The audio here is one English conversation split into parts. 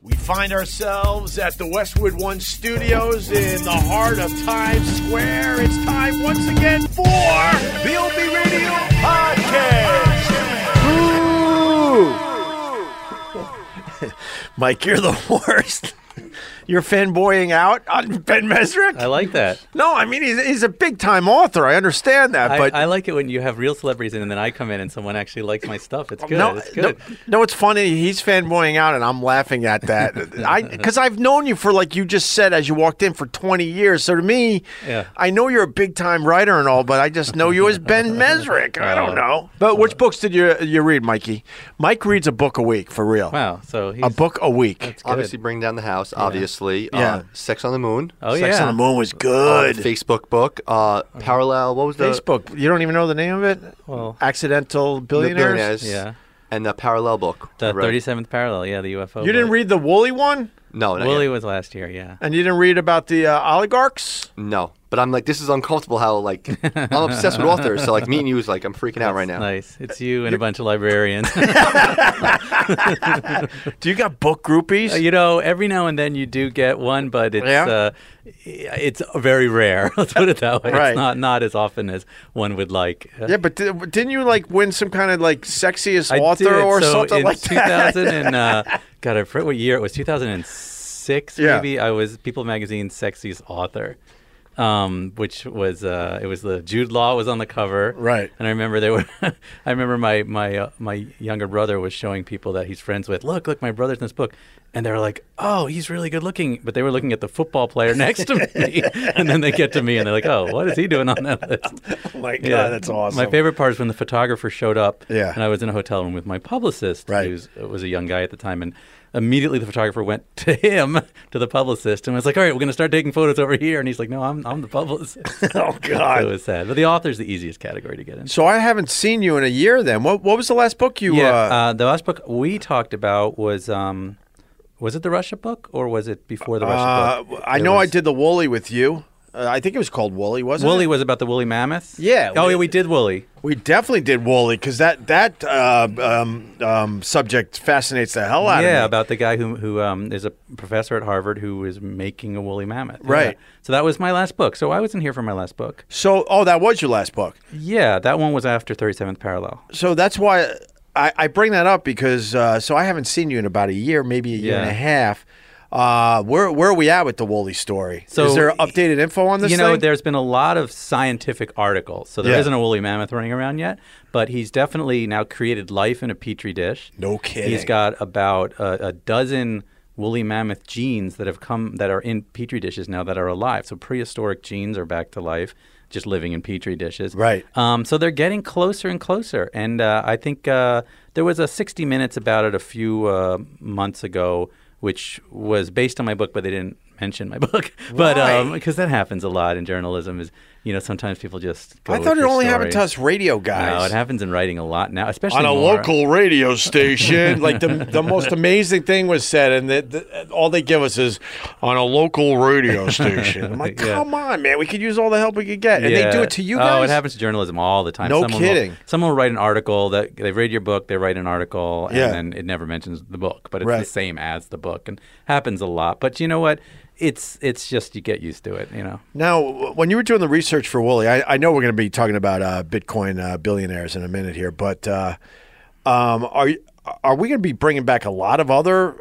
We find ourselves at the Westwood One Studios in the heart of Times Square. It's time once again for the Opie Radio Podcast. Ooh. Mike, you're the worst. You're fanboying out on Ben Mezrich? I like that. No, I mean he's, he's a big time author. I understand that, I, but I like it when you have real celebrities in and then I come in and someone actually likes my stuff. It's good. No, it's no, good. no, it's funny. He's fanboying out, and I'm laughing at that. I because I've known you for like you just said as you walked in for 20 years. So to me, Yeah. I know you're a big time writer and all, but I just know you as Ben Mezrich. I don't Uh, know. But which books did you you read, Mikey? Mike reads a book a week for real. Wow. So he's A book a week. That's good. Obviously, bring down the house. Obviously, Yeah. Uh, Sex on the Moon. Oh Sex yeah. on the Moon was Uh, good. Facebook book. Uh, parallel. What was the Facebook. You don't even know the name of it? Well, Accidental the Billionaires. yeah. And the parallel book. The 37th parallel. Yeah, the UFO. You didn't read the Woolly one, No, not Willie yet. was last year. Yeah. and you didn't read about the uh, oligarchs. No, but I'm like, this is uncomfortable. How like I'm obsessed with authors, so like meeting you is like I'm freaking out right now. Nice. It's you and a bunch of librarians. Do you got book groupies? Uh, you know, every now and then you do get one, but it's Yeah? uh, it's very rare. Let's put it that way. Right. It's not not as often as one would like. Yeah, but di- didn't you like win some kind of like sexiest I author did. or so something in like that? 2000 and uh, God, I forget what year it was. 2006, Yeah. maybe. I was People Magazine's sexiest author, um, which was uh, it was the Jude Law was on the cover, Right. And I remember they were. I remember my my uh, my younger brother was showing people that he's friends with. Look, look, my brother's in this book. And they were like, "Oh, he's really good looking," but they were looking at the football player next to me, and then they get to me and they're like, "Oh, what is he doing on that list?" oh my god, Yeah. that's awesome. My favorite part is when the photographer showed up. Yeah. And I was in a hotel room with my publicist, Right. who was a young guy at the time, and immediately the photographer went to him, to the publicist, and was like, "All right, we're going to start taking photos over here." And he's like, "No, I'm I'm the publicist." Oh so god. it was sad, but the author's the easiest category to get in. So I haven't seen you in a year. Then what? What was the last book you? yeah, uh, uh, the last book we talked about was. Um, was it the Russia book or was it before the Russia uh, book? I know I did the Woolly with you. Uh, I think it was called Woolly, wasn't it? Woolly it? was about the woolly mammoth. Yeah, Oh we- yeah, we did Woolly. We definitely did Woolly because that that uh, um, um, subject fascinates the hell out of me. Yeah, about the guy who who um, is a professor at Harvard who is making a woolly mammoth. Yeah. Right. So that was my last book. So I wasn't here for my last book. so, oh, that was your last book. Yeah, that one was after 37th Parallel. So that's why I, I bring that up because uh, so I haven't seen you in about a year, maybe a year and a half. Uh, where where are we at with the Woolly story? So, is there updated info on this? you know, thing? there's been a lot of scientific articles. So there Yeah. not a woolly mammoth running around yet, but he's definitely now created life in a petri dish. No kidding. He's got about a, a dozen woolly mammoth genes that have come that are in petri dishes now that are alive. So prehistoric genes are back to life, just living in petri dishes. Right. Um, so they're getting closer and closer, and uh, I think uh, there was a 60 Minutes about it a few uh, months ago, which was based on my book, but they didn't mention my book. but um, because that happens a lot in journalism, is you know sometimes people just. Go I with thought it your only happened to us radio guys. No, it happens in writing a lot now, especially on a more- local radio station. like the the most amazing thing was said, and the, the, all they give us is on a local radio station. I'm like, Yeah. come on, man, we could use all the help we could get, and they do it to you guys. Oh, it happens to journalism all the time. No someone kidding. Will, someone will write an article that they read your book, they write an article, and Yeah. then it never mentions the book, but it's Right. the same as the book, and happens a lot. But you know what? It's it's just you get used to it. You know. Now, when you were doing the research for Woolly, I, I know we're going to be talking about uh, Bitcoin uh, billionaires in a minute here, but uh, um, are are we going to be bringing back a lot of other?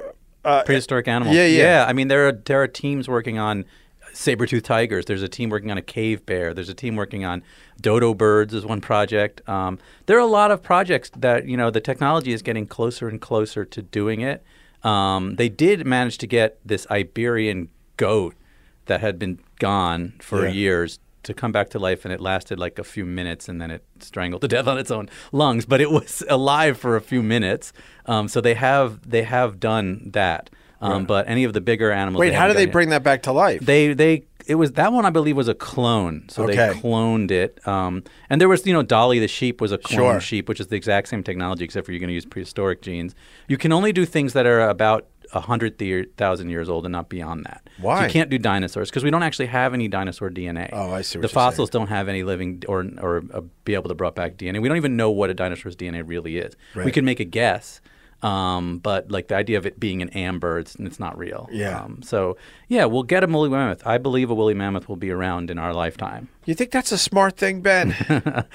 Uh, prehistoric animals. yeah, yeah. I mean, there are there are teams working on saber-toothed tigers. There's a team working on a cave bear. There's a team working on dodo birds. Is one project. Um, there are a lot of projects that you know the technology is getting closer and closer to doing it. Um, they did manage to get this Iberian goat that had been gone for Yeah. years to come back to life, and it lasted like a few minutes, and then it strangled to death on its own lungs. But it was alive for a few minutes, um, so they have they have done that. Um, But any of the bigger animals, wait, how do they yet. bring that back to life? They they it was that one I believe was a clone. So Okay. they cloned it. Um, and there was you know Dolly the sheep was a clone Sure. sheep, which is the exact same technology except for you're going to use prehistoric genes. You can only do things that are about a hundred thousand years old and not beyond that. So Why? you can't do dinosaurs because we don't actually have any dinosaur DNA. Oh, I see what The fossils don't have any living or or uh, be able to brought back DNA. We don't even know what a dinosaur's DNA really is. We Right. can make a guess. Um, but like the idea of it being an amber, it's, it's not real. Yeah. Um, so yeah, we'll get a woolly mammoth. I believe a woolly mammoth will be around in our lifetime. You think that's a smart thing, Ben?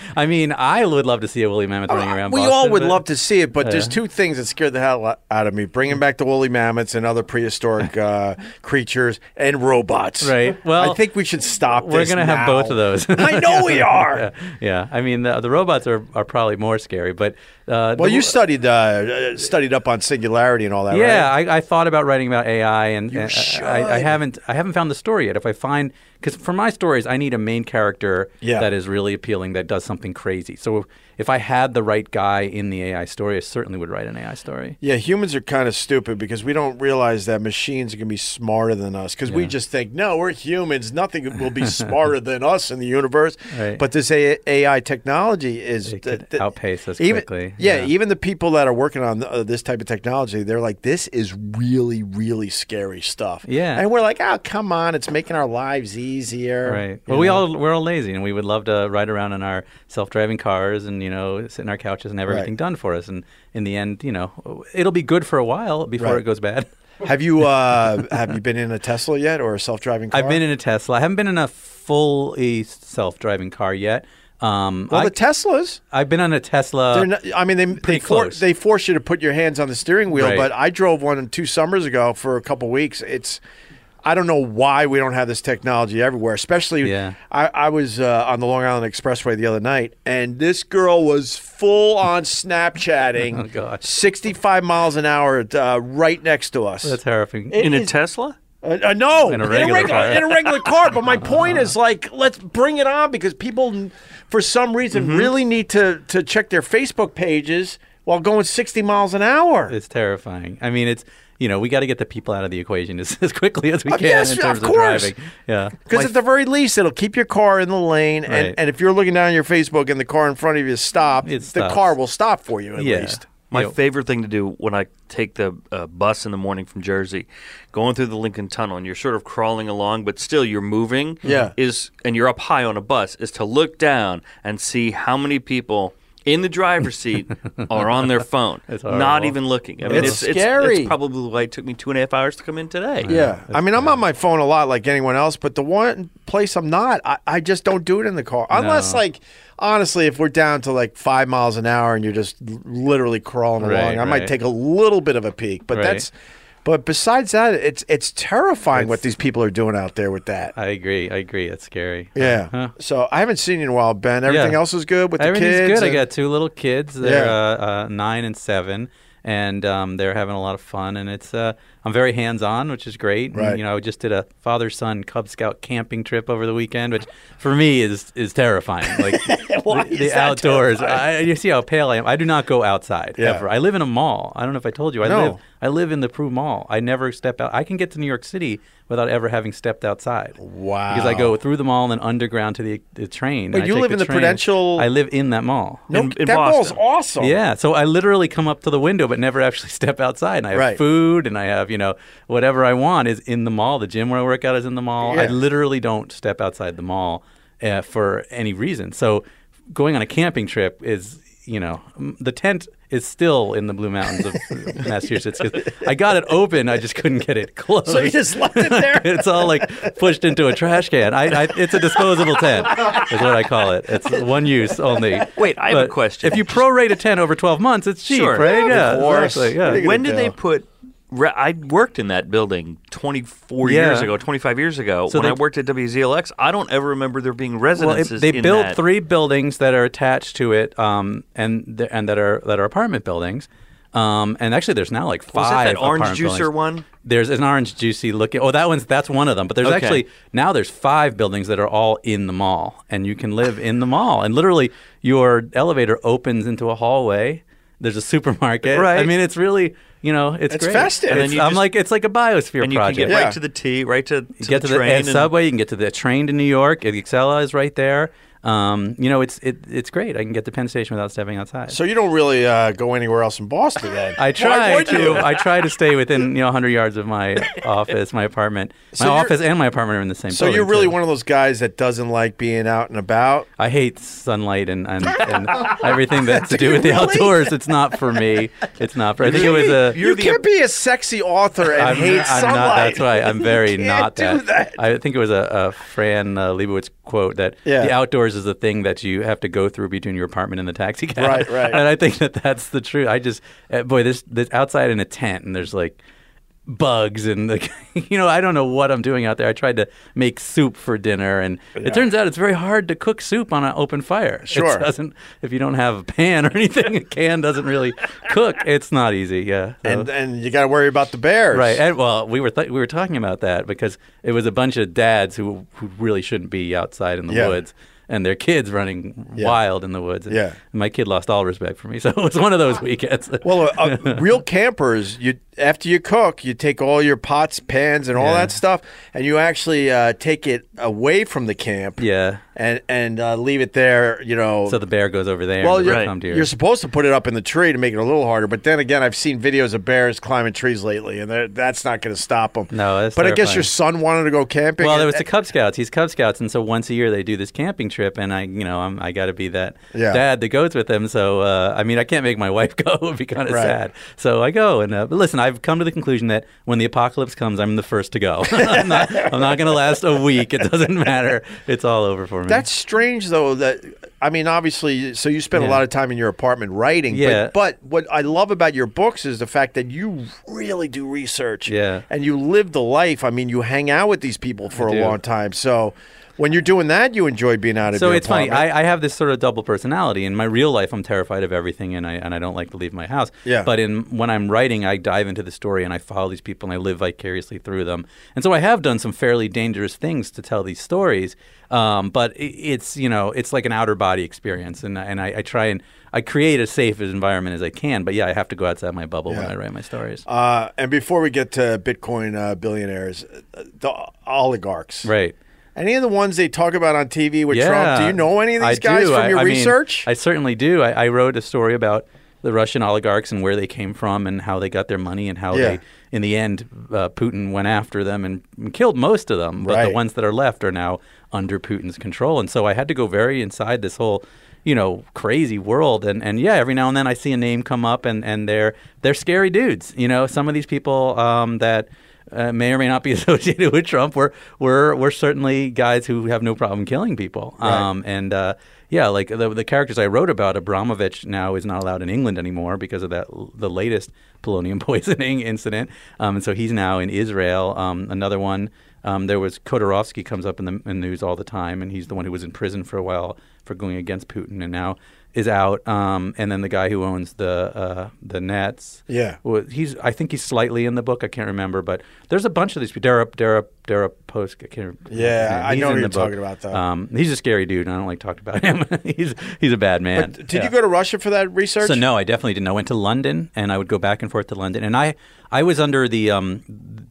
I mean, I would love to see a woolly mammoth running around. we Boston, all would but- love to see it, but there's two things that scare the hell out of me: bringing back the woolly mammoths and other prehistoric uh, creatures and robots. Right. Well, I think we should stop. We're gonna have both of those. I know we are. yeah, yeah. I mean, the, the robots are, are probably more scary, but uh, Well, the- you studied uh, studied up on singularity and all that, yeah, right? I, I thought about writing about AI, and, and. Uh, I, I haven't I haven't found the story yet. If I find because for my stories, I need a main character Yeah. that is really appealing, that does something crazy. So if, if I had the right guy in the AI story, I certainly would write an AI story. Yeah, humans are kind of stupid because we don't realize that machines are going to be smarter than us because we just think, no, we're humans. Nothing will be smarter than us in the universe. Right. But this AI technology is could th- outpace us even, quickly. Yeah, Yeah. even the people that are working on uh, this type of technology, they're like, this is really, really scary stuff. Yeah. And we're like, oh, come on, it's making our lives easier. Right. Well, we all we're all lazy, and we would love to ride around in our self-driving cars and you know sit in our couches and have Right. everything done for us. And in the end, you know, it'll be good for a while before Right. it goes bad. Have you uh, have you been in a Tesla yet or a self driving car? I've been in a Tesla. I haven't been in a fully self-driving car yet. Um, Well, I, the Teslas. I've been on a Tesla. They're not, I mean, they they, for, they force you to put your hands on the steering wheel. Right. But I drove one two summers ago for a couple weeks. It's I don't know why we don't have this technology everywhere. Especially, Yeah. I, I was uh, on the Long Island Expressway the other night, and this girl was full on Snapchatting. Oh, sixty five miles an hour uh, right next to us. That's terrifying. It In a Tesla? Uh, uh, no, In a regular car. in a regular car. But my point is, like, let's bring it on because people, for some reason, Mm-hmm. really need to to check their Facebook pages while going sixty miles an hour. It's terrifying. I mean, it's you know we got to get the people out of the equation as, as quickly as we Uh, can yes, in terms of, course. driving. Yeah. Because My- at the very least, it'll keep your car in the lane, and, Right. and if you're looking down your Facebook and the car in front of you stops, It the car will stop for you at Yeah. least. My You know, favorite thing to do when I take the uh, bus in the morning from Jersey, going through the Lincoln Tunnel, and you're sort of crawling along, but still you're moving. Yeah. Is and you're up high on a bus. Is to look down and see how many people in the driver's seat or on their phone, not even looking. I mean, It's it's, it's, scary. it's probably why it took me two and a half hours to come in today. Yeah, I mean, I'm on my phone a lot, like anyone else. But the one place I'm not, I, I just don't do it in the car, unless, No. like, honestly, if we're down to like five miles an hour and you're just l- literally crawling Right, along, I might right. take a little bit of a peek. But Right. that's, but besides that, it's it's terrifying what these people are doing out there with that. I agree. I agree. It's scary. yeah. Huh. So I haven't seen you in a while, Ben. Everything Yeah. else is good with the Everything's kids. good. I and- got two little kids. They're Yeah. uh, uh, nine and seven, and um, they're having a lot of fun. And it's uh, I'm very hands on, which is great. And, you know, I just did a father son Cub Scout camping trip over the weekend, which for me is is terrifying. Like the, the outdoors. I, you see how pale I am. I do not go outside Yeah. ever. I live in a mall. I don't know if I told you. I No. live I live in the Pru Mall. I never step out. I can get to New York City without ever having stepped outside. Wow. Because I go through the mall and then underground to the, the train. Wait, you live in the train. Prudential- I live in that mall. No, in- in that mall's awesome. Yeah, so I literally come up to the window, but never actually step outside. And I have Right. food, and I have you know whatever I want is in the mall. The gym where I work out is in the mall. I literally don't step outside the mall uh, for any reason. So going on a camping trip is you know the tent is still in the Blue Mountains of Massachusetts 'cause I got it open, I just couldn't get it closed. So you just left it there. it's all like pushed into a trash can. I, I, it's a disposable tent, is what I call it. It's one use only. Wait, I have a question. If you prorate a tent over 12 months, it's cheap, Sure. right? Yeah, of course. exactly. Yeah. What are you When gonna did they put? Re- I worked in that building 24 Yeah. years ago, 25 years ago. So when I worked at WZLX, I don't ever remember there being Well, it, residences. they built that. three buildings that are attached to it, um, and th- and that are that are apartment buildings. Um, and actually, there's now like Was five. that that orange juicer buildings. one? There's an orange juicy looking. Oh, that one's that's one of them. But there's Okay. actually now there's five buildings that are all in the mall, and you can live in the mall. And literally, your elevator opens into a hallway. There's a supermarket. Right. I mean, it's really you know it's, It's great. festive. And then you I'm just- like it's like a biosphere And you project. can get Yeah. right to the T, right to, to You get the to the, train. and and- subway. You can get to the train to New York. The Acela is right there. Um, you know, it's it, it's great. I can get to Penn Station without stepping outside. So you don't really uh, go anywhere else in Boston then? I try to. I try to stay within you know 100 yards of my office, my apartment. So my office and my apartment are in the same. Place. So you're really too. one of those guys that doesn't like being out and about. I hate sunlight and, and, and everything that's to Do do with you the really? outdoors. It's not for me. It's not for. I think it was a. You can't be a sexy author and I'm, hate I'm sunlight. not. That's right. I'm very can't not do that. that. I think it was a, a Fran uh, Lebowitz quote that Yeah. the outdoors is the thing that you have to go through between your apartment and the taxi cab. Right, right. And I think that that's the truth. I just uh, boy, this this outside in a tent and there's like bugs and like you know I don't know what I'm doing out there. I tried to make soup for dinner and Yeah. it turns out it's very hard to cook soup on an open fire. Sure. It doesn't if you don't have a pan or anything. A can doesn't really cook. It's not easy. Yeah. So- and and you got to worry about the bears. Right, and well, we were th- we were talking about that because it was a bunch of dads who who really shouldn't be outside in the Yeah. woods, and their kids running Yeah. wild in the woods. And Yeah. my kid lost all respect for me, so it was one of those weekends. Well, uh, uh, real campers, you after you cook, you take all your pots, pans, and all Yeah. that stuff, and you actually uh, take it away from the camp. yeah, And and uh, leave it there. You know. so the bear goes over there. well, you're, right. come to your- you're supposed to put it up in the tree to make it a little harder, but then again, I've seen videos of bears climbing trees lately, and that's not going to stop them. No, that's But I guess your son wanted to go camping. well, and- it was the Cub Scouts. He's Cub Scouts, and so once a year they do this camping trip, and I, you know, I'm, I got to be that Yeah. dad that goes with them. So, uh, I mean, I can't make my wife go; it would be kind of Right. sad. So I go, and uh, but listen, I've come to the conclusion that when the apocalypse comes, I'm the first to go. I'm not, I'm not going to last a week. It doesn't matter. It's all over for me. That's strange, though. That I mean, obviously, so you spend a lot of time in your apartment writing. Yeah. But, but what I love about your books is the fact that you really do research. Yeah. And you live the life. I mean, you hang out with these people for a do. long time. So when you're doing that, you enjoy being out of so it's funny. I, I have this sort of double personality. In my real life, I'm terrified of everything, and I and I don't like to leave my house. Yeah. But in when I'm writing, I dive into the story and I follow these people and I live vicariously through them. And so I have done some fairly dangerous things to tell these stories. Um, but it, it's you know it's like an outer body experience, and and I, I try and I create as safe an environment as I can. But yeah, I have to go outside my bubble when I write my stories. Uh, and before we get to Bitcoin uh, billionaires, uh, the oligarchs. right. Any of the ones they talk about on TV with yeah. Trump? Do you know any of these I guys do. from your I mean, research? I certainly do. I, I wrote a story about the Russian oligarchs and where they came from and how they got their money and how Yeah. they, in the end, uh, Putin went after them and, and killed most of them. But Right. the ones that are left are now under Putin's control. And so I had to go very inside this whole, you know, crazy world. And, and yeah, every now and then I see a name come up and, and they're they're scary dudes. You know, some of these people um, that uh, may or may not be associated with Trump. We're we're we're certainly guys who have no problem killing people. Right. Um, and uh, yeah, like the the characters I wrote about, Abramovich now is not allowed in England anymore because of that the latest polonium poisoning incident. Um, and so he's now in Israel. Um, another one. Um, there was Khodorkovsky comes up in the, in the news all the time, and he's the one who was in prison for a while for going against Putin, and now is out. Um, and then the guy who owns the uh, the Nets, Yeah. well, he's. I think he's slightly in the book. I can't remember, but there's a bunch of these. Dara Dara Dara Post. I can't. remember Yeah. I know the you're book. talking about, though. Um, he's a scary dude. and I don't like talking about him. he's he's a bad man. But did Yeah. you go to Russia for that research? So no, I definitely didn't. I went to London, and I would go back and forth to London, and I I was under the um,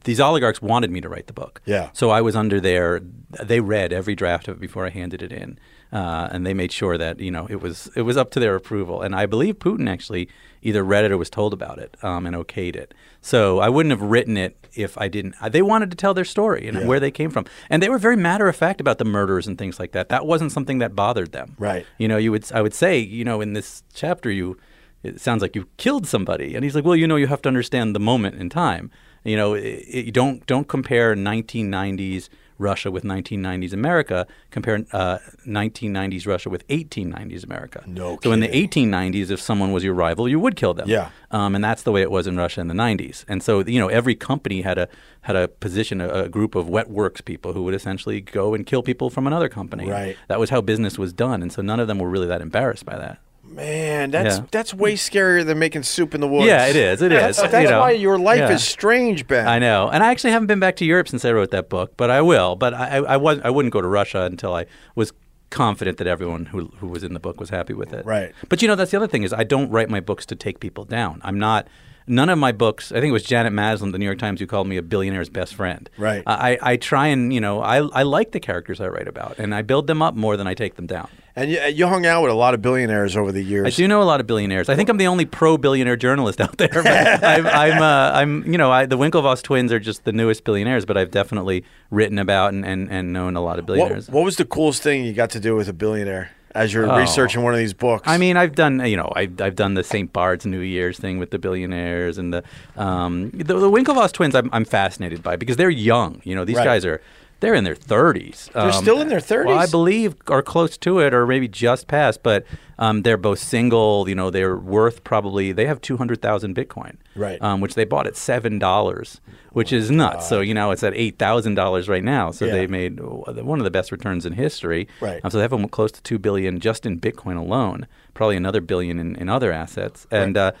these oligarchs wanted me to write the book. Yeah. So I was under their. They read every draft of it before I handed it in, uh, and they made sure that you know it was it was up to their approval. And I believe Putin actually either read it or was told about it um, and okayed it. So I wouldn't have written it if I didn't. They wanted to tell their story and Yeah. where they came from, and they were very matter of fact about the murders and things like that. That wasn't something that bothered them. Right. You know, you would I would say, you know, in this chapter you it sounds like you killed somebody. And he's like, "Well, you know, you have to understand the moment in time. You know, it, it, don't don't compare 1990s Russia with 1990s America. Compare uh, 1990s Russia with 1890s America. No So in the 1890s, if someone was your rival, you would kill them. Yeah. Um, and that's the way it was in Russia in the 90s. And so, you know, every company had a had a position, a, a group of wet works people who would essentially go and kill people from another company. Right. That was how business was done. And so none of them were really that embarrassed by that. Man, that's Yeah. that's way scarier than making soup in the woods. Yeah, it is. It That's, is. that's You know. why your life Yeah. is strange, Ben. I know, and I actually haven't been back to Europe since I wrote that book, but I will. But I, I, I was I wouldn't go to Russia until I was confident that everyone who who was in the book was happy with it. Right. But you know, that's the other thing is I don't write my books to take people down. I'm not. None of my books. I think it was Janet Maslin, the New York Times, who called me a billionaire's best friend. Right. I, I try and you know I I like the characters I write about, and I build them up more than I take them down. And you, you hung out with a lot of billionaires over the years. I do know a lot of billionaires. I think I'm the only pro-billionaire journalist out there. I'm, I'm, uh, I'm, you know, I, the Winklevoss twins are just the newest billionaires, but I've definitely written about and, and, and known a lot of What, billionaires. what was the coolest thing you got to do with a billionaire as you're Oh. researching one of these books? I mean, I've done you know I've, I've done the St. Bart's New Year's thing with the billionaires and the um, the, the Winklevoss twins. I'm, I'm fascinated by because they're young. You know, these Right. guys are they're in their 30s. They're still in their Well, I believe are close to it, or maybe just past. But um, they're both single. You know, they're worth probably they have 200,000 Bitcoin, Right. Um, which they bought at seven dollars, which is nuts. So you know, it's at eight thousand dollars right now. So Yeah. they made one of the best returns in history. Right. Um, so they have close to two billion just in Bitcoin alone. Probably another billion in, in other assets, and uh,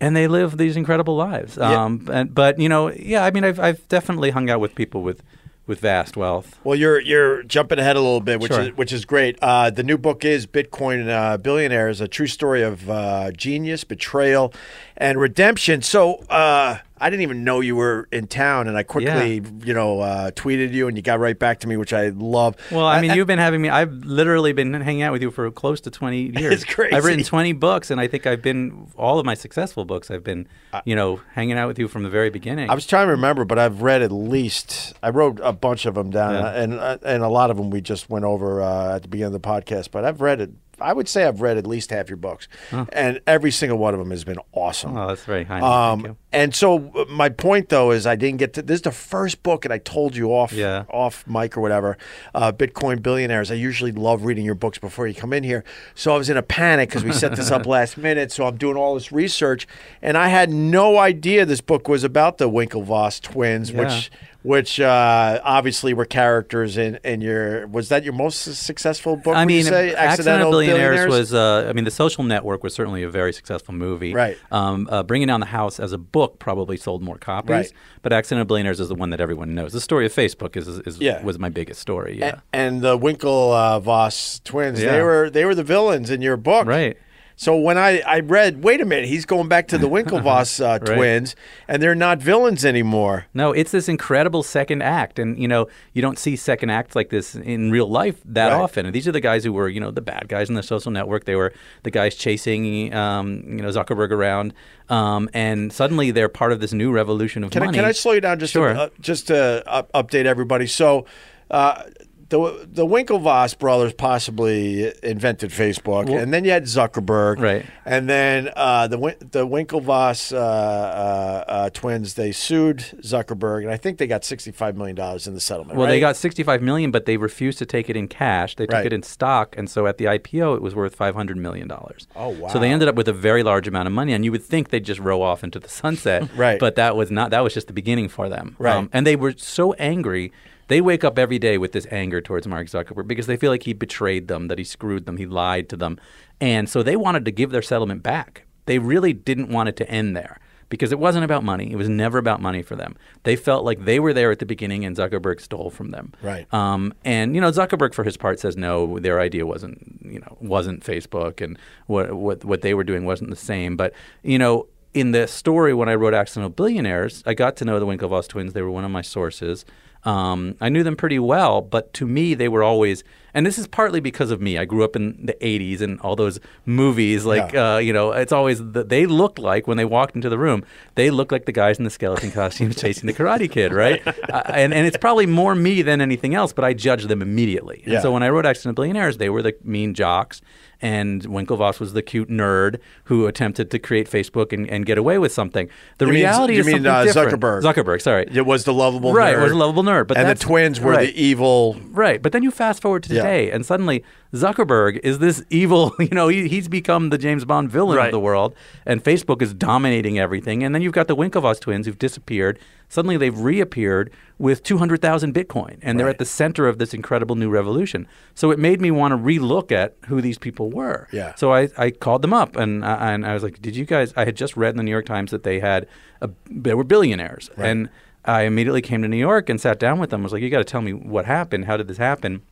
and they live these incredible lives. Yeah. Um, and, but you know, yeah, I mean, I've I've definitely hung out with people with with vast wealth. Well, you're you're jumping ahead a little bit, which Sure. is which is great. Uh, the new book is Bitcoin uh, Billionaires: A True Story of uh, Genius, Betrayal, and Redemption. So uh, I didn't even know you were in town, and I quickly, you know, uh, tweeted you, and you got right back to me, which I love. Well, I mean, Uh, you've been having me. I've literally been hanging out with you for close to twenty years. It's crazy. I've written twenty books, and I think I've been all of my successful books. I've been, you know, hanging out with you from the very beginning. I was trying to remember, but I've read at least I wrote a bunch of them down, Yeah. and and, and a lot of them we just went over uh, at the beginning of the podcast. But I've read it. I would say I've read at least half your books, and every single one of them has been awesome. oh, that's very kind. of you. Thank Um, and so uh, my point though is I didn't get to. This is the first book, and I told you off Yeah. off mic or whatever. Uh, Bitcoin billionaires. I usually love reading your books before you come in here. So I was in a panic because we set this up last minute. So I'm doing all this research, and I had no idea this book was about the Winklevoss twins, Yeah. which which uh, obviously were characters in in your. Was that your most successful book? I mean, say? Accidental Billionaires, was. Uh, I mean, The Social Network was certainly a very successful movie. Right. Um, uh, Bringing Down the House as a book probably sold more copies. Right. But Accidental Billionaires is the one that everyone knows. The story of Facebook is, is Yeah. was my biggest story. Yeah. A- and the Winklevoss twins. They were they were the villains in your book, Right. So when I, I read, wait a minute, he's going back to the Winklevoss uh, Right. twins, and they're not villains anymore. No, it's this incredible second act, and you know you don't see second acts like this in real life that Right. often. And these are the guys who were, you know, the bad guys in the social network. They were the guys chasing, um, you know, Zuckerberg around, um, and suddenly they're part of this new revolution of Can I, money. can I slow you down just Sure. to, uh, just to up, update everybody? So. Uh, the the Winklevoss brothers possibly invented Facebook, Well- and then you had Zuckerberg, Right. And then uh, the the Winklevoss uh, uh, uh, twins they sued Zuckerberg, and I think they got sixty five million dollars in the settlement. Well, right? they got 65 million, but they refused to take it in cash. They took Right. it in stock, and so at the IPO, it was worth 500 million dollars. Oh, wow! So they ended up with a very large amount of money, and you would think they'd just row off into the sunset, Right. But that was not. That was just the beginning for them, Um, Right. and they were so angry. They wake up every day with this anger towards Mark Zuckerberg because they feel like he betrayed them, that he screwed them, he lied to them, and so they wanted to give their settlement back. They really didn't want it to end there because it wasn't about money. It was never about money for them. They felt like they were there at the beginning and Zuckerberg stole from them. Right. Um, and you know, Zuckerberg for his part says no, their idea wasn't you know wasn't Facebook, and what what what they were doing wasn't the same. But you know. In the story, when I wrote Accidental Billionaires, I got to know the Winklevoss twins. They were one of my sources. Um, I knew them pretty well, but to me, they were always, and this is partly because of me. I grew up in the '80s and all those movies. Like, Yeah. uh, you know, it's always the, they looked like when they walked into the room, they looked like the guys in the skeleton costumes chasing the Karate Kid, right? uh, and and it's probably more me than anything else, but I judged them immediately. And Yeah. so when I wrote Accidental Billionaires, they were the mean jocks, and Winklevoss was the cute nerd who attempted to create Facebook and, and get away with something. The You mean- reality you is mean, something uh, different. Zuckerberg. Zuckerberg, sorry. It was the lovable Right, nerd. was a lovable nerd, but and the twins were right. the evil. Right, but then you fast forward to Yeah. and suddenly Zuckerberg is this evil. You know, he, he's become the James Bond villain Right. of the world, and Facebook is dominating everything. And then you've got the Winklevoss twins who've disappeared. Suddenly they've reappeared with 200,000 Bitcoin, and they're at the center of this incredible new revolution. So it made me want to relook at who these people were. Yeah. So I, I called them up, and I, and I was like, "Did you guys?" I had just read in the New York Times that they had a, they were billionaires, and I immediately came to New York and sat down with them. I was like, "You got to tell me what happened. How did this happen?"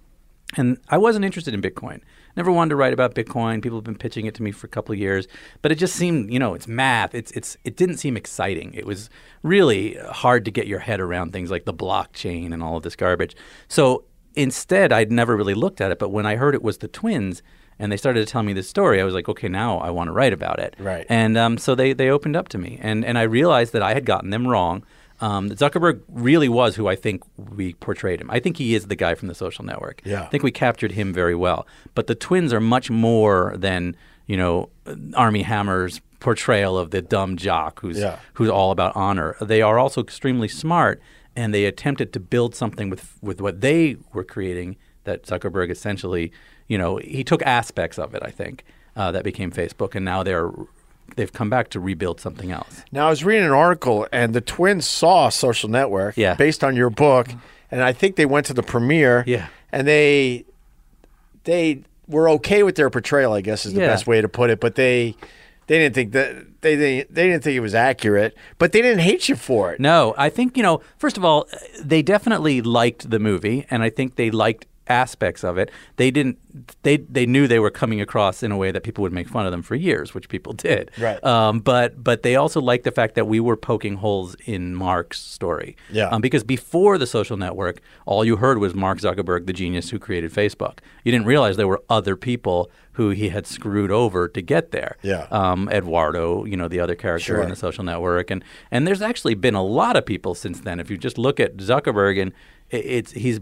And I wasn't interested in Bitcoin. Never wanted to write about Bitcoin. People have been pitching it to me for a couple of years, but it just seemed, you know, it's math. It's it's it didn't seem exciting. It was really hard to get your head around things like the blockchain and all of this garbage. So instead, I'd never really looked at it. But when I heard it was the twins, and they started to tell me this story. I was like, okay, now I want to write about it. Right. And um, so they they opened up to me, and and I realized that I had gotten them wrong. Um, Zuckerberg really was who I think we portrayed him. I think he is the guy from the social network. Yeah. I think we captured him very well. But the twins are much more than you know Armie Hammer's portrayal of the dumb jock who's Yeah. who's all about honor. They are also extremely smart, and they attempted to build something with with what they were creating. That Zuckerberg essentially, you know, he took aspects of it. I think uh, that became Facebook, and now they're they've come back to rebuild something else. Now I was reading an article, and the twins saw Social Network, Yeah. based on your book, and I think they went to the premiere, Yeah. and they they were okay with their portrayal. I guess is the Yeah. best way to put it, but they they didn't think that they they, they didn't think it was accurate, but they didn't hate you for it. No, I think you know. First of all, they definitely liked the movie, and I think they liked aspects of it. They didn't. They they knew they were coming across in a way that people would make fun of them for years, which people did. Right. Um, but but they also liked the fact that we were poking holes in Mark's story. Yeah. Um, because before the social network, all you heard was Mark Zuckerberg, the genius who created Facebook. You didn't realize there were other people who he had screwed over to get there. Yeah. Um, Eduardo, you know, the other character Sure. in the social network, and and there's actually been a lot of people since then. If you just look at Zuckerberg and it's he's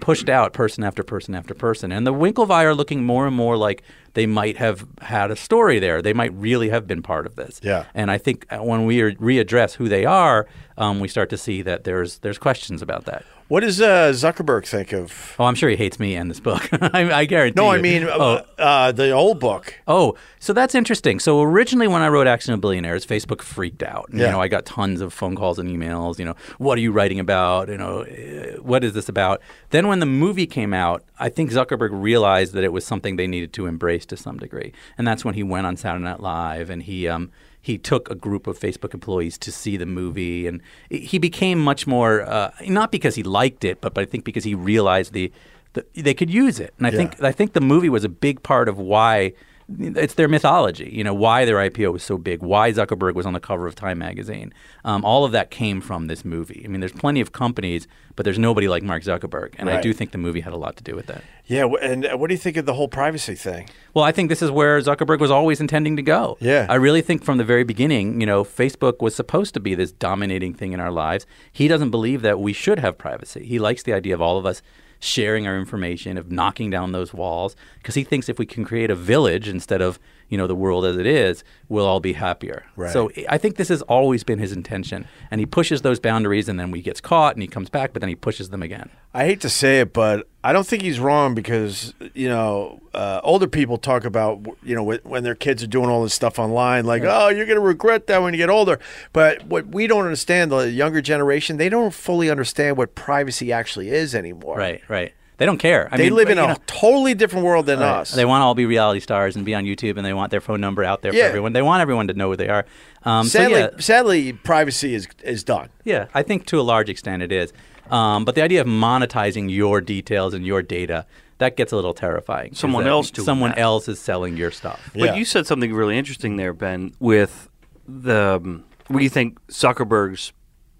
pushed out person after person after person, and the Winklevi are looking more and more like they might have had a story there. They might really have been part of this. Yeah. And I think uh, when we readdress who they are, um, we start to see that there's there's questions about that. What does uh, Zuckerberg think of? Oh, I'm sure he hates me and this book. I, I guarantee. No, you. I mean oh, uh, uh, the old book. Oh, so that's interesting. So originally, when I wrote Accidental Billionaires, Facebook freaked out. Yeah. You know, I got tons of phone calls and emails. You know, what are you writing about? You know, eh, what is this about? Then when the movie came out, I think Zuckerberg realized that it was something they needed to embrace to some degree, and that's when he went on Saturday Night Live and he um, he took a group of Facebook employees to see the movie, and he became much more uh, not because he liked it, but but I think because he realized the, the they could use it, and I Yeah. think I think the movie was a big part of why it's their mythology. You know why their IPO was so big, why Zuckerberg was on the cover of Time magazine. Um, all of that came from this movie. I mean, there's plenty of companies, but there's nobody like Mark Zuckerberg, and I do think the movie had a lot to do with that. Yeah, and uh, what do you think of the whole privacy thing? Well, I think this is where Zuckerberg was always intending to go. Yeah. I really think from the very beginning, you know, Facebook was supposed to be this dominating thing in our lives. He doesn't believe that we should have privacy. He likes the idea of all of us sharing our information, of knocking down those walls, because he thinks if we can create a village instead of, you know, the world as it is, we'll all be happier. Right. So I think this has always been his intention. And he pushes those boundaries and then he gets caught and he comes back, but then he pushes them again. I hate to say it, but I don't think he's wrong because you know uh, older people talk about you know when their kids are doing all this stuff online, like oh you're going to regret that when you get older. But what we don't understand, the younger generation, they don't fully understand what privacy actually is anymore. Right, right. They don't care. I They mean, live in a know, totally different world than us. They want to all be reality stars and be on YouTube, and they want their phone number out there Yeah. for everyone. They want everyone to know who they are. Um, so sadly, yeah, sadly, privacy is is done. yeah, I think to a large extent it is. Um, but the idea of monetizing your details and your data that gets a little terrifying. Someone else doing someone that. else is selling your stuff. Yeah. But you said something really interesting there, Ben, with the um, what do you think Zuckerberg's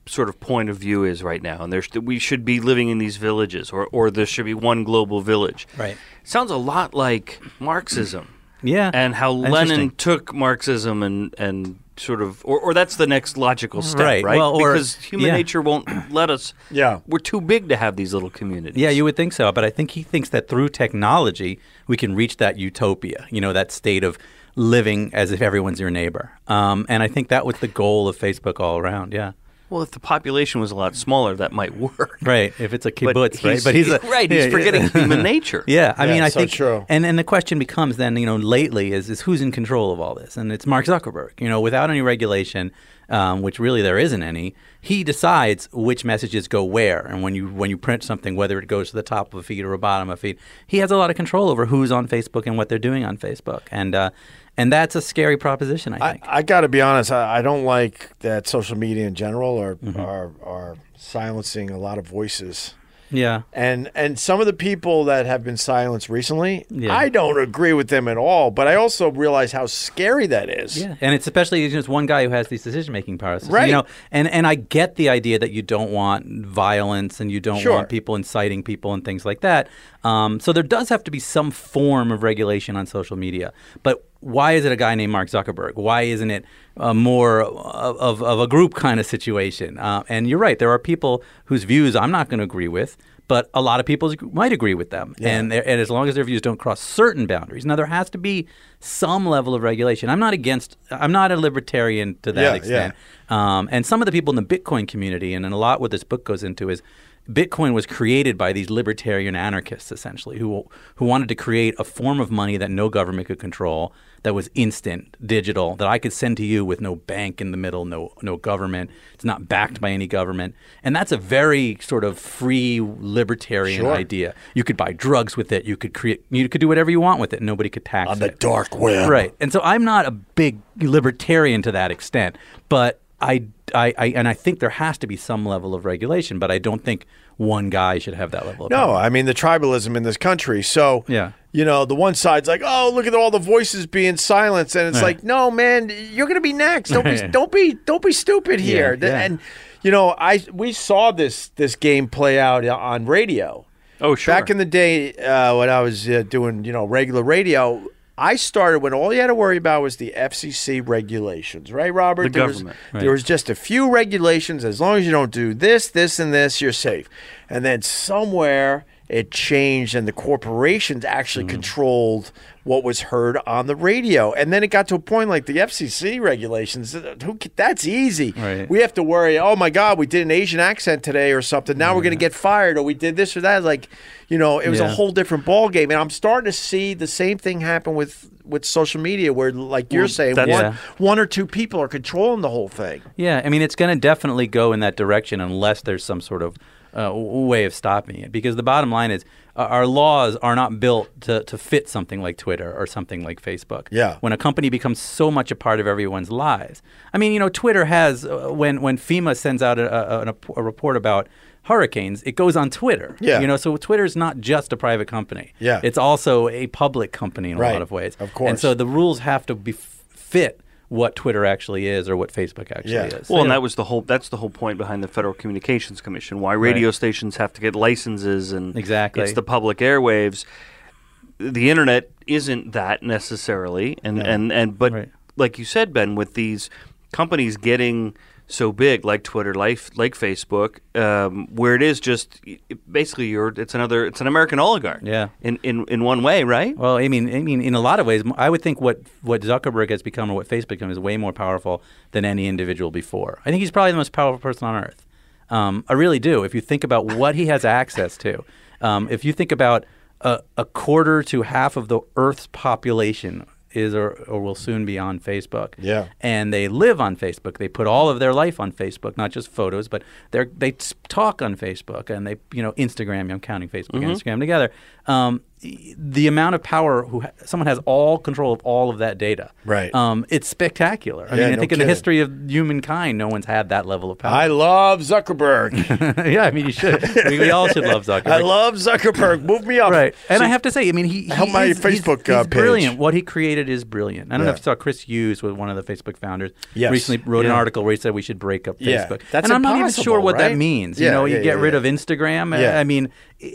sort of point of view is right now, and there's we should be living in these villages, or or there should be one global village. Right. Sounds a lot like Marxism, Yeah, and how Lenin took Marxism and and sort of, or, or that's the next logical step, Right. right? Well, or- because human yeah. nature won't let us. Yeah. we're too big to have these little communities. Yeah, you would think so, but I think he thinks that through technology we can reach that utopia. You know, that state of living as if everyone's your neighbor. Um, and I think that was the goal of Facebook all around. Yeah. Well, if the population was a lot smaller, that might work. Right, if it's a But kibbutz, right? But he's a, right. He's yeah, forgetting yeah. human nature. Yeah, I Yeah, mean, I so think, true. and and the question becomes then, you know, lately is is who's in control of all this, and it's Mark Zuckerberg. You know, without any regulation, um, which really there isn't any, he decides which messages go where, and when you when you print something, whether it goes to the top of a feed or a bottom of a feed, he has a lot of control over who's on Facebook and what they're doing on Facebook, and uh, and that's a scary proposition. I I, think. I got to be honest. I, I don't like that social media in general are Mm-hmm. are are silencing a lot of voices. Yeah. And and some of the people that have been silenced recently, Yeah. I don't agree with them at all. But I also realize how scary that is. Yeah, and it's especially just one guy who has these decision making powers. So, Right. You know, and and I get the idea that you don't want violence and you don't Sure. want people inciting people and things like that. Um, so there does have to be some form of regulation on social media. But why is it a guy named Mark Zuckerberg? Why isn't it uh, more of, of, a group kind of situation? Uh, and you're right, there are people whose views I'm not going to agree with. But a lot of people might agree with them, and, and as long as their views don't cross certain boundaries. Now there has to be some level of regulation. I'm not against. I'm not a libertarian to that Yeah, extent. Um, and some of the people in the Bitcoin community, and, and a lot what this book goes into is Bitcoin was created by these libertarian anarchists, essentially, who who wanted to create a form of money that no government could control, that was instant, digital, that I could send to you with no bank in the middle, no no government. It's not backed by any government, and that's a very sort of free libertarian Sure. idea. You could buy drugs with it. You could create. You could do whatever you want with it. and Nobody could tax it. On the it. dark web. Right. And so I'm not a big libertarian to that extent, but I, I, I and I think there has to be some level of regulation, but I don't think one guy should have that level of No, power. I mean the tribalism in this country. So Yeah. you know, the one side's like, "Oh, look at all the voices being silenced," and it's Right. like, "No, man, you're going to be next. Don't be, don't be, don't be stupid here." Yeah, yeah. And you know, I we saw this this game play out on radio. Oh, sure. Back in the day uh, when I was uh, doing, you know, regular radio, I started when all you had to worry about was the FCC regulations, right, Robert? The there government, Was, right. There was just a few regulations. As long as you don't do this, this, and this, you're safe. And then somewhere it changed, and the corporations actually Mm-hmm. controlled what was heard on the radio. And then it got to a point like the FCC regulations. uh, Who? That's easy. Right. We have to worry. Oh my God, we did an Asian accent today or something. Now we're going to get fired, or we did this or that. Like, you know, it was a whole different ball game. And I'm starting to see the same thing happen with with social media, where like you're Well, saying, one Yeah. one or two people are controlling the whole thing. Yeah, I mean, it's going to definitely go in that direction unless there's some sort of uh, way of stopping it. Because the bottom line is, uh, our laws are not built to, to fit something like Twitter or something like Facebook. Yeah. When a company becomes so much a part of everyone's lives. I mean, you know, Twitter has, uh, when, when FEMA sends out a, a, a, a report about hurricanes, it goes on Twitter. Yeah. You know, so Twitter's not just a private company. Yeah. It's also a public company in a lot of ways. Of course. And so the rules have to be fit what Twitter actually is or what Facebook actually Yeah. is. Well, and that was the whole. That's the whole point behind the Federal Communications Commission. Why radio stations have to get licenses and Exactly. It's the public airwaves. The internet isn't that necessarily, and and and but Right. like you said, Ben, with these companies getting so big, like Twitter, like like Facebook, um, where it is just basically you're it's another it's an American oligarch. Yeah. In in in one way, right? Well, I mean, I mean, in a lot of ways, I would think what what Zuckerberg has become or what Facebook become is way more powerful than any individual before. I think he's probably the most powerful person on earth. Um, I really do. If you think about what he has access to, um, if you think about a, a quarter to half of the Earth's population is or, or will soon be on Facebook. Yeah. And they live on Facebook. They put all of their life on Facebook, not just photos, but they they talk on Facebook and they you know Instagram. I'm counting Facebook and Instagram together. Um, the amount of power who ha- someone has all control of all of that data. Right. Um, it's spectacular. I Yeah, mean, I no think in the history of humankind, no one's had that level of power. I love Zuckerberg. yeah, I mean, you should. we, we all should love Zuckerberg. I love Zuckerberg. Move me up. Right, and See, I have to say, I mean, he, he Help my is- he's- Facebook, he's, uh, page. brilliant. What he created is brilliant. I don't know if you saw Chris Hughes, was one of the Facebook founders, Yes. recently wrote an article where he said we should break up Yeah. Facebook. That's and I'm not even sure what right? that means. Yeah, you know, you get yeah, rid yeah. of Instagram. Yeah. I mean, i-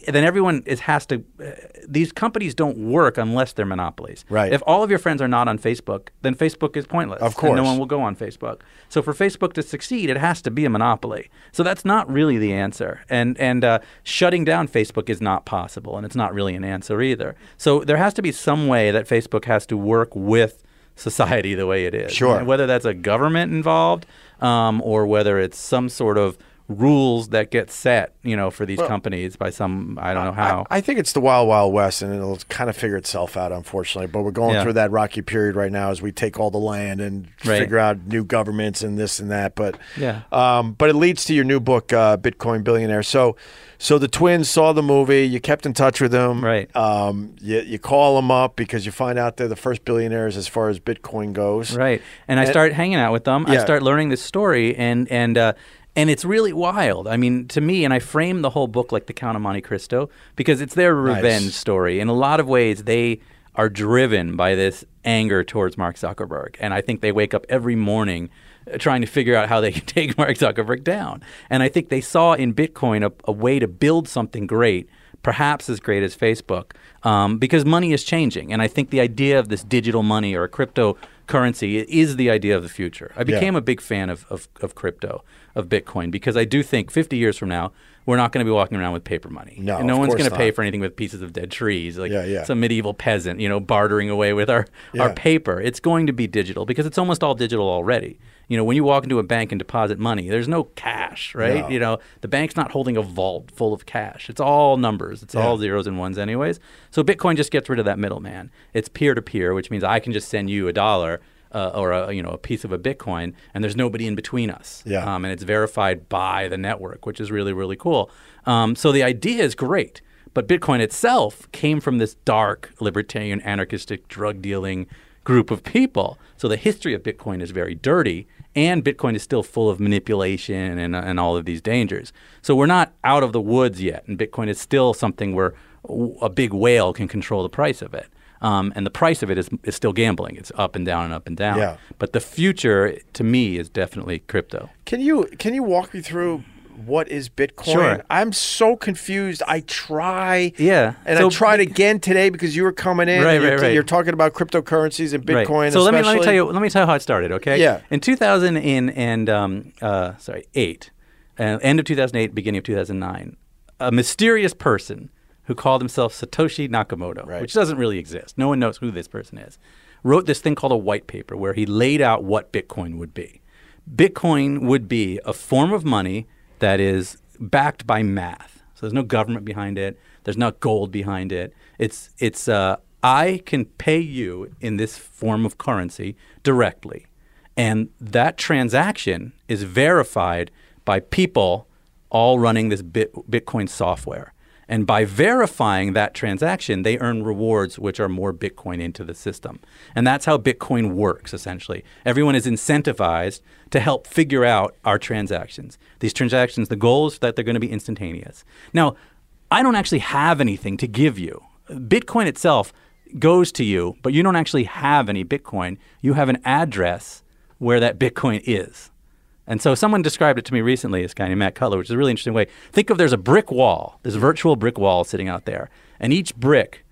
then everyone is has to. Uh, these companies don't work unless they're monopolies. Right. If all of your friends are not on Facebook, then Facebook is pointless. Of and course. no one will go on Facebook. So for Facebook to succeed, it has to be a monopoly. So that's not really the answer. And and uh, shutting down Facebook is not possible, and it's not really an answer either. So there has to be some way that Facebook has to work with society the way it is. Sure. And whether that's a government involved, um, or whether it's some sort of rules that get set, you know, for these companies by some I don't know how. I, I think it's the wild, wild west, and it'll kind of figure itself out, unfortunately. But we're going Yeah. through that rocky period right now as we take all the land and Right. figure out new governments and this and that. But Yeah. um, but it leads to your new book, uh, Bitcoin Billionaire. So, so the twins saw the movie. You kept in touch with them, Right. Um, you, you call them up because you find out they're the first billionaires as far as Bitcoin goes. Right. And I start hanging out with them. I start learning this story and and uh and it's really wild. I mean, to me, and I frame the whole book like the Count of Monte Cristo because it's their revenge Nice. story. In a lot of ways, they are driven by this anger towards Mark Zuckerberg, and I think they wake up every morning uh, trying to figure out how they can take Mark Zuckerberg down. And I think they saw in Bitcoin a, a way to build something great perhaps as great as Facebook, um, because money is changing. And I think the idea of this digital money or a cryptocurrency is the idea of the future. I became a big fan of, of, of crypto, of Bitcoin, because I do think 50 years from now, we're not going to be walking around with paper money. No, and no one's going to pay for anything with pieces of dead trees, like Yeah, yeah. some medieval peasant, you know, bartering away with our, our paper. It's going to be digital because it's almost all digital already. You know, when you walk into a bank and deposit money, there's no cash, right? No. You know, the bank's not holding a vault full of cash. It's all numbers. It's all zeros and ones, anyways. So Bitcoin just gets rid of that middleman. It's peer to peer, which means I can just send you a dollar. Uh, or a you know a piece of a Bitcoin, and there's nobody in between us. Yeah. Um, and it's verified by the network, which is really really cool. Um, so the idea is great, but Bitcoin itself came from this dark libertarian anarchistic drug dealing group of people. So the history of Bitcoin is very dirty, and Bitcoin is still full of manipulation and, and all of these dangers. So we're not out of the woods yet, and Bitcoin is still something where a big whale can control the price of it. Um, and the price of it is, is still gambling. It's up and down and up and down. Yeah. But the future, to me, is definitely crypto. Can you can you walk me through what is Bitcoin? Sure. I'm so confused. I try. Yeah. And So- I tried again today because you were coming in. Right, and you're, right, right. You're talking about cryptocurrencies and Bitcoin. Right. So let me let me tell you let me tell you how it started. Okay. Yeah. In 2000 and, and um, uh, sorry eight, uh, end of 2008, beginning of 2009, a mysterious person who called himself Satoshi Nakamoto, Right. which doesn't really exist. No one knows who this person is. Wrote this thing called a white paper where he laid out what Bitcoin would be. Bitcoin would be a form of money that is backed by math. So there's no government behind it. There's not gold behind it. It's it's uh, I can pay you in this form of currency directly, and that transaction is verified by people all running this bit, Bitcoin software. And by verifying that transaction, they earn rewards, which are more Bitcoin into the system. And that's how Bitcoin works, essentially. Everyone is incentivized to help figure out our transactions. These transactions, the goal is that they're going to be instantaneous. Now, I don't actually have anything to give you. Bitcoin itself goes to you, but you don't actually have any Bitcoin. You have an address where that Bitcoin is. And so someone described it to me recently, this guy named Matt Cutler, which is a really interesting way. Think of there's a brick wall, this virtual brick wall sitting out there, and each brick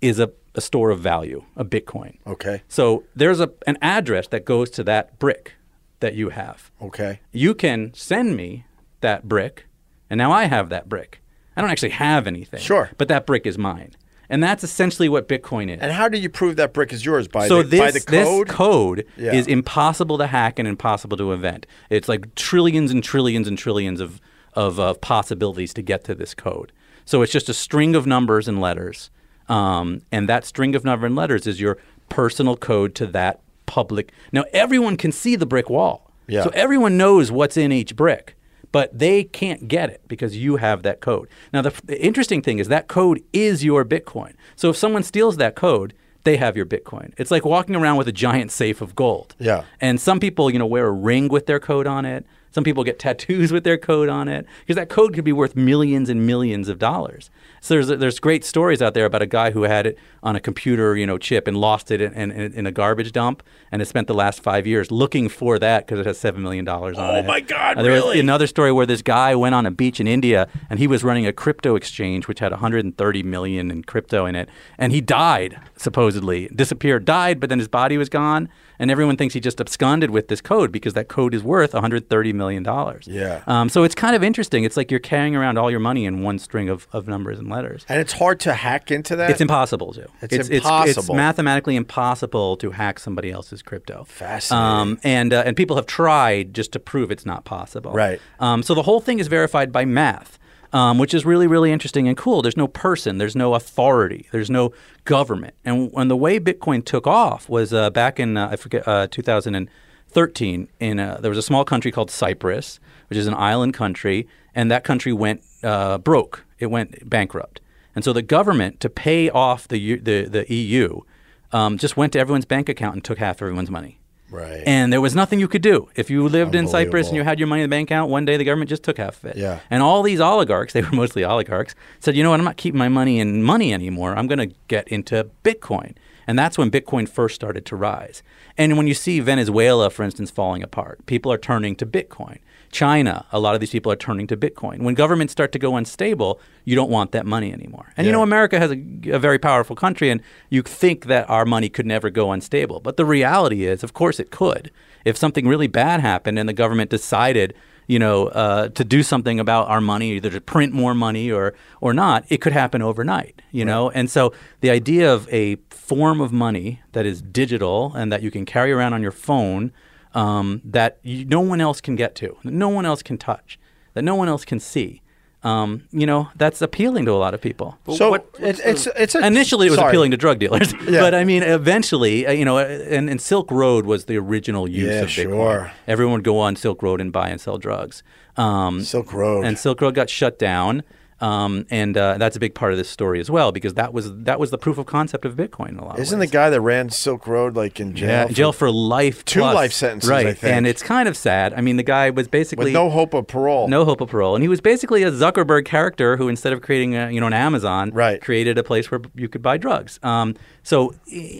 is a, a store of value, a Bitcoin. Okay. So there's a, an address that goes to that brick that you have. Okay. You can send me that brick, and now I have that brick. I don't actually have anything. Sure. But that brick is mine. And that's essentially what Bitcoin is And how do you prove that brick is yours by so the, this, by the code? this code Yeah. is impossible to hack and impossible to invent. It's like trillions and trillions and trillions of, of uh, possibilities to get to this code. So it's just a string of numbers and letters. Um, and that string of number and letters is your personal code to that public. Now, everyone can see the brick wall. Yeah. So everyone knows what's in each brick, but they can't get it because you have that code. Now, the, the interesting thing is that code is your Bitcoin. So if someone steals that code, they have your Bitcoin. It's like walking around with a giant safe of gold. Yeah. And some people, you know, wear a ring with their code on it. Some people get tattoos with their code on it because that code could be worth millions and millions of dollars. So there's there's great stories out there about a guy who had it on a computer, you know, chip and lost it in, in, in a garbage dump and has spent the last five years looking for that because it has seven million dollars on it. Oh my God, Uh, there was really? another story where this guy went on a beach in India and he was running a crypto exchange which had 130 million in crypto in it, and he died supposedly, disappeared, died, but then his body was gone, and everyone thinks he just absconded with this code because that code is worth 130 million dollars. Yeah. Um, so it's kind of interesting. It's like you're carrying around all your money in one string of, of numbers and letters. and it's hard to hack into that. It's impossible to. It's It's, impossible. it's mathematically impossible to hack somebody else's crypto. Fascinating. Um, and uh, and people have tried just to prove it's not possible. Right. Um, so the whole thing is verified by math. Um, which is really, really interesting and cool. There's no person, there's no authority, there's no government. And when the way Bitcoin took off was uh, back in, uh, I forget, uh, 2013, in uh there was a small country called Cyprus, which is an island country, and that country went uh, broke. It went bankrupt. And so the government, to pay off the, the, the EU, um, just went to everyone's bank account and took half everyone's money. Right. And there was nothing you could do. If you lived in Cyprus and you had your money in the bank account, one day the government just took half of it. Yeah. And all these oligarchs, they were mostly oligarchs, said, you know what, I'm not keeping my money in money anymore. I'm going to get into Bitcoin. And that's when Bitcoin first started to rise. And when you see Venezuela, for instance, falling apart, people are turning to Bitcoin. China, a lot of these people are turning to Bitcoin. When governments start to go unstable, you don't want that money anymore. And you know, America has a, a very powerful country, and you think that our money could never go unstable. But the reality is, of course, it could. If something really bad happened and the government decided, you know, uh, to do something about our money, either to print more money or or not, it could happen overnight. You know, and so the idea of a form of money that is digital and that you can carry around on your phone um, that you, no one else can get to, that no one else can touch, that no one else can see. Um, you know, that's appealing to a lot of people. so what- it, it's it's a, Initially, it was sorry. appealing to drug dealers, Yeah. but I mean, eventually, uh, you know, uh, and, and Silk Road was the original use Yeah, of Bitcoin. sure. Everyone would go on Silk Road and buy and sell drugs. Um, Silk Road. and Silk Road got shut down. Um, and uh, that's a big part of this story as well, because that was that was the proof of concept of Bitcoin. In a lot Isn't the guy that ran Silk Road like in jail? yeah, for- jail for life, Two plus. life sentences, right? I think. And it's kind of sad. I mean, the guy was basically with no hope of parole. no hope of parole, and he was basically a Zuckerberg character who, instead of creating a, you know an Amazon, Right. created a place where you could buy drugs. Um, so,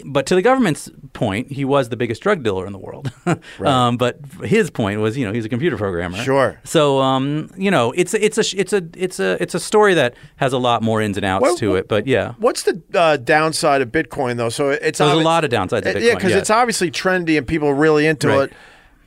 but to the government's point, he was the biggest drug dealer in the world. um, but his point was, you know, he's a computer programmer. Sure. So, um, you know, it's it's a it's a it's a it's a story that has a lot more ins and outs Well, to it. But yeah. What's the uh, downside of Bitcoin though? So it's There's a lot of downsides to Uh, Bitcoin. Yeah, because yes. it's obviously trendy and people are really into Right. it.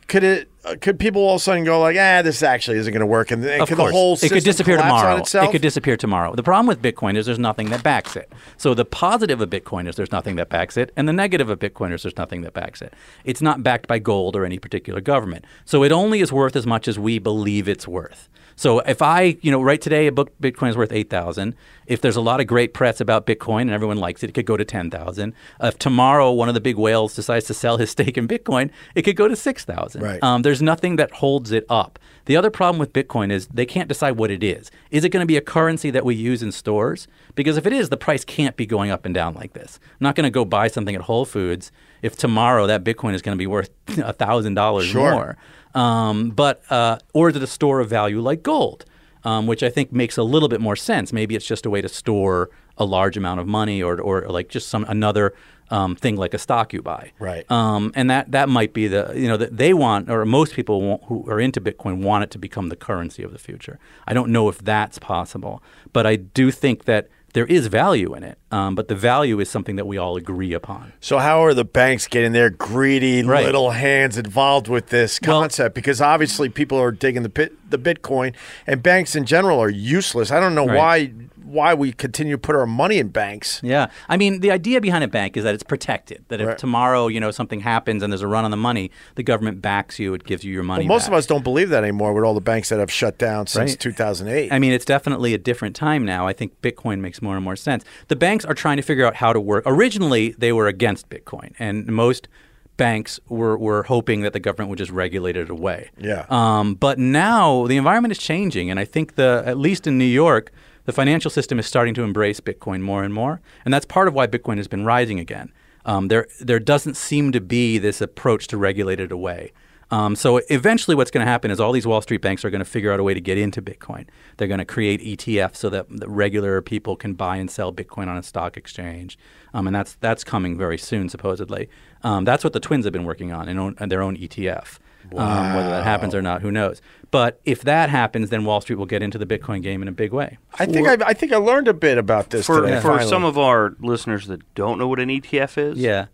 Could it? Uh, could people all of a sudden go like, ah, this actually isn't going to work, and, and Of could course. the whole it could disappear tomorrow. It could disappear tomorrow. The problem with Bitcoin is there's nothing that backs it. So the positive of Bitcoin is there's nothing that backs it, and the negative of Bitcoin is there's nothing that backs it. It's not backed by gold or any particular government. So it only is worth as much as we believe it's worth. So if I, you know, right today a book Bitcoin is worth eight thousand. If there's a lot of great press about Bitcoin and everyone likes it, it could go to ten thousand. if tomorrow one of the big whales decides to sell his stake in Bitcoin, it could go to six thousand. Right. Um, there's nothing that holds it up. The other problem with Bitcoin is they can't decide what it is. Is it going to be a currency that we use in stores? Because if it is, the price can't be going up and down like this. I'm not going to go buy something at Whole Foods if tomorrow that Bitcoin is going to be worth thousand dollars Sure. more. Um, but uh, or is it a store of value like gold, um, which I think makes a little bit more sense. Maybe it's just a way to store a large amount of money, or or like just some another um, thing like a stock you buy. Right. Um, and that that might be the you know that they want or most people want, who are into Bitcoin want it to become the currency of the future. I don't know if that's possible, but I do think that there is value in it. Um, but the value is something that we all agree upon. So how are the banks getting their greedy Right. little hands involved with this Well- concept? because obviously people are digging the pit, the Bitcoin, and banks in general are useless. I don't know Right. why why we continue to put our money in banks. Yeah, I mean, the idea behind a bank is that it's protected. That if Right. tomorrow, you know, something happens and there's a run on the money, the government backs you. It gives you your money. Well, most back. of us don't believe that anymore with all the banks that have shut down since Right. 2008. I mean, it's definitely a different time now. I think Bitcoin makes more and more sense. The banks are trying to figure out how to work. Originally, they were against Bitcoin, and most banks were, were hoping that the government would just regulate it away. Yeah. Um, but now the environment is changing, and I think the at least in New York, the financial system is starting to embrace Bitcoin more and more, and that's part of why Bitcoin has been rising again. Um, there there doesn't seem to be this approach to regulate it away. Um, so eventually, what's going to happen is all these Wall Street banks are going to figure out a way to get into Bitcoin. They're going to create ETFs so that the regular people can buy and sell Bitcoin on a stock exchange, um, and that's that's coming very soon, supposedly. Um, that's what the twins have been working on in, own, in their own ETF. Um, whether that happens or not, who knows? But if that happens, then Wall Street will get into the Bitcoin game in a big way. I think I, I think I learned a bit about this For, today. for some of our listeners that don't know what an ETF is, Yeah,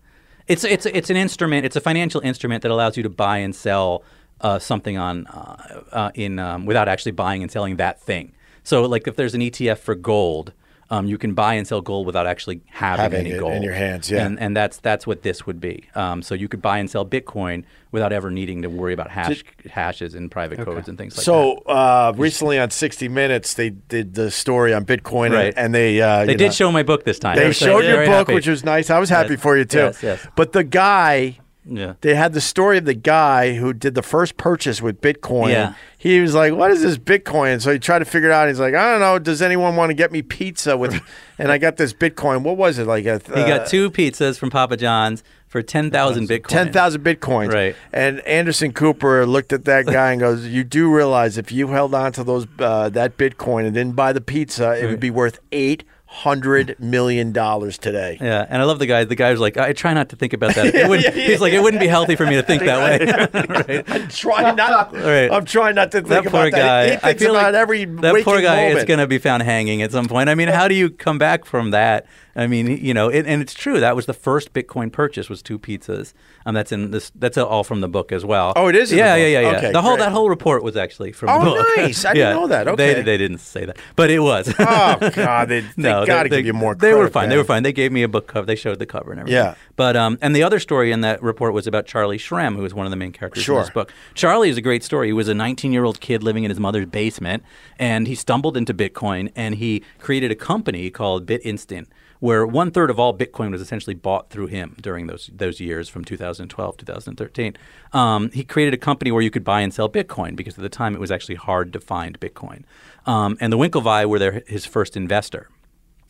it's it's it's an instrument. It's a financial instrument that allows you to buy and sell uh, something on uh, uh, in um, without actually buying and selling that thing. So, like if there's an ETF for gold, um, you can buy and sell gold without actually having, Having any it gold in your hands, yeah. and, and that's that's what this would be. Um, so you could buy and sell Bitcoin without ever needing to worry about hash hashes and private codes and things like that. So uh, recently on 60 Minutes, they did the story on Bitcoin, Right. and, and they uh, They you did know, show my book this time. They was showed your book, happy. which was nice. I was happy Yes, for you too. yes, yes. But the guy, Yeah. they had the story of the guy who did the first purchase with Bitcoin. Yeah. He was like, "What is this Bitcoin?" So he tried to figure it out. He's like, "I don't know. Does anyone want to get me pizza with?" and I got this Bitcoin. What was it like? A, He got two pizzas from Papa John's for ten thousand Bitcoin. Ten thousand bitcoins. Right. And Anderson Cooper looked at that guy and goes, "You do realize if you held on to those uh, that bitcoin and didn't buy the pizza, it would be worth eight hundred million dollars today." Yeah, and I love the guy. The guy was like, I try not to think about that. It wouldn't, He's like, it wouldn't be healthy for me to think that way. right. I'm trying not. Right. I'm trying not to think That poor about guy. that. He, he I thinks feel about like every that poor guy moment. is going to be found hanging at some point. I mean, how do you come back from that? I mean, you know, it, and it's true. That was the first Bitcoin purchase was two pizzas. Um, that's in this. That's all from the book as well. Oh, it is yeah, yeah, yeah, yeah. Okay, the whole great. that whole report was actually from Oh, the book. nice. I didn't know that. Okay. they they didn't say that, but it was. Oh God, they, they no, got to they, give you more. They were credit, fine. They were fine. They gave me a book cover. They showed the cover and everything. Yeah. But um, and the other story in that report was about Charlie Shrem, who was one of the main characters Sure. in this book. Charlie is a great story. He was a 19 year old kid living in his mother's basement, and he stumbled into Bitcoin, and he created a company called BitInstant. Where one third of all Bitcoin was essentially bought through him during those those years from 2012 2013. Um, he created a company where you could buy and sell Bitcoin because at the time it was actually hard to find Bitcoin. Um, and the Winklevi were their, his first investor.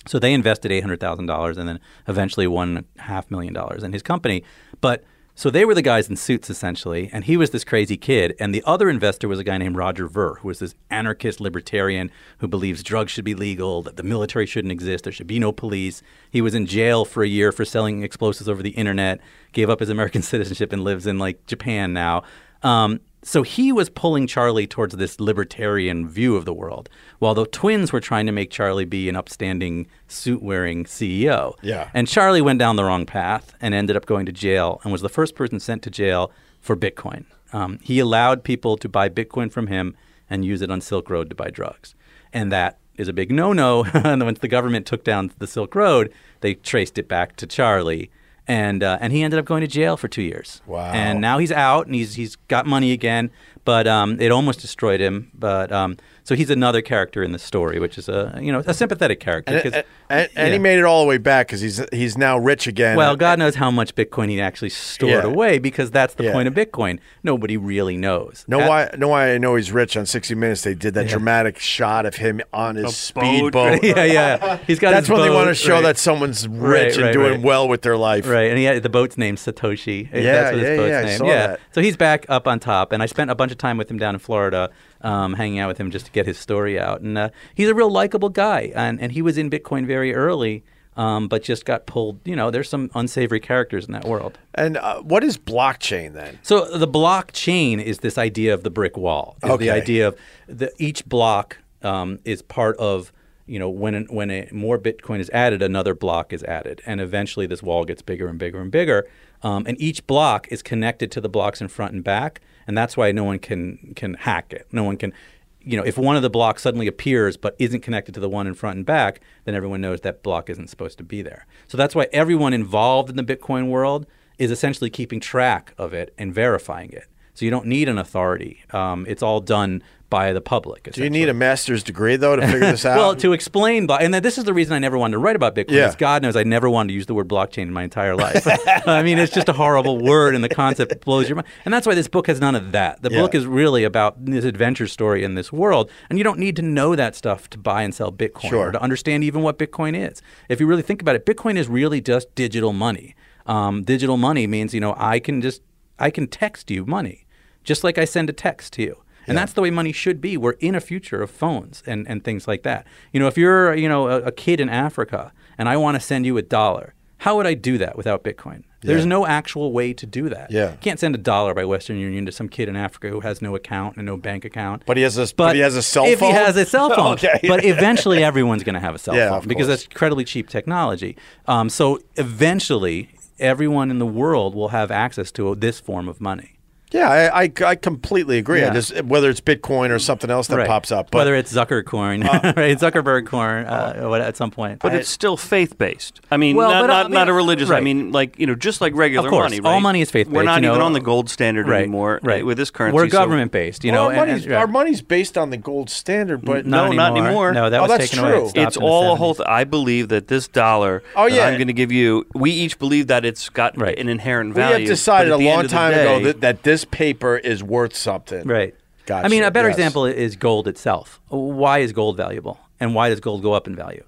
So they invested eight hundred thousand dollars and then eventually one half million dollars in his company. But so they were the guys in suits essentially, and he was this crazy kid. And the other investor was a guy named Roger Ver, who was this anarchist libertarian who believes drugs should be legal, that the military shouldn't exist, there should be no police. He was in jail for a year for selling explosives over the internet, gave up his American citizenship, and lives in like Japan now. Um, so he was pulling Charlie towards this libertarian view of the world, while the twins were trying to make Charlie be an upstanding, suit wearing CEO. Yeah. And Charlie went down the wrong path and ended up going to jail and was the first person sent to jail for Bitcoin. Um, he allowed people to buy Bitcoin from him and use it on Silk Road to buy drugs. And that is a big no no. and once the government took down the Silk Road, they traced it back to Charlie. And, uh, and he ended up going to jail for two years. Wow. And now he's out and he's, he's got money again, but um, it almost destroyed him. But um, so he's another character in the story, which is a you know a sympathetic character. And, 'cause- and, and, and he made it all the way back because he's he's now rich again. Well, God knows how much Bitcoin he actually stored Yeah. away because that's the Yeah. point of Bitcoin. Nobody really knows. Know That- why? Know why I know he's rich on 60 Minutes? They did that dramatic shot of him on his boat. speedboat. yeah, yeah. He's got. That's his when they want to show right. that someone's rich Right, and right, doing right. well with their life. Right, and he had, the boat's named Satoshi. Yeah, That's what his yeah, boat's yeah, I name. saw yeah. that. So he's back up on top, and I spent a bunch of time with him down in Florida, um, hanging out with him just to get his story out. And uh, he's a real likable guy, and and he was in Bitcoin very early, um, but just got pulled. You know, there's some unsavory characters in that world. And uh, what is blockchain then? So the blockchain is this idea of the brick wall. Is Okay. the idea of the, each block um, is part of you know when an, when a, more Bitcoin is added, another block is added, and eventually this wall gets bigger and bigger and bigger. Um, and each block is connected to the blocks in front and back, and that's why no one can can hack it. No one can. You know, if one of the blocks suddenly appears but isn't connected to the one in front and back, then everyone knows that block isn't supposed to be there. So that's why everyone involved in the Bitcoin world is essentially keeping track of it and verifying it. So you don't need an authority. Um, it's all done by the public. Do you need a master's degree though to figure this out? Well, to explain, and then this is the reason I never wanted to write about Bitcoin. Yeah. God knows I never wanted to use the word blockchain in my entire life. I mean, it's just a horrible word, and the concept blows your mind. And that's why this book has none of that. The Yeah. book is really about this adventure story in this world, and you don't need to know that stuff to buy and sell Bitcoin Sure. or to understand even what Bitcoin is. If you really think about it, Bitcoin is really just digital money. Um, digital money means you know I can just I can text you money, just like I send a text to you. And that's the way money should be. We're in a future of phones and, and things like that. You know, if you're you know a, a kid in Africa and I want to send you a dollar, how would I do that without Bitcoin? There's Yeah. no actual way to do that. Yeah. You can't send a dollar by Western Union to some kid in Africa who has no account and no bank account. But he has a- but he has a cell phone. if he has a cell phone. Okay. But eventually everyone's going to have a cell Yeah, phone because that's incredibly cheap technology. Um, so eventually everyone in the world will have access to this form of money. Yeah, I, I, I completely agree. I just whether it's Bitcoin or something else that Right. pops up. But Whether it's Zuckercoin, right? Zuckerberg coin uh, what- at some point. But it's still faith based. I mean, Well, not, but, uh, not, I mean, not a religious. I mean, like you know, just like regular Of course, money. all right? money is faith-based, We're not you even know. on the gold standard right, anymore right. uh, with this currency. We're government based, you Well, know. our, and- money's, and- yeah. our money's based on the gold standard, but No, not anymore. No, that Oh, was that's taken away. It true. It's all a whole. Th- I believe that this dollar Oh, that yeah. I'm going to give you, we each believe that it's got an inherent value. we value. have decided a long end of the time ago that, that this paper is worth something. Right. Gotcha. I mean, a better Yes. example is gold itself. Why is gold valuable? And why does gold go up in value?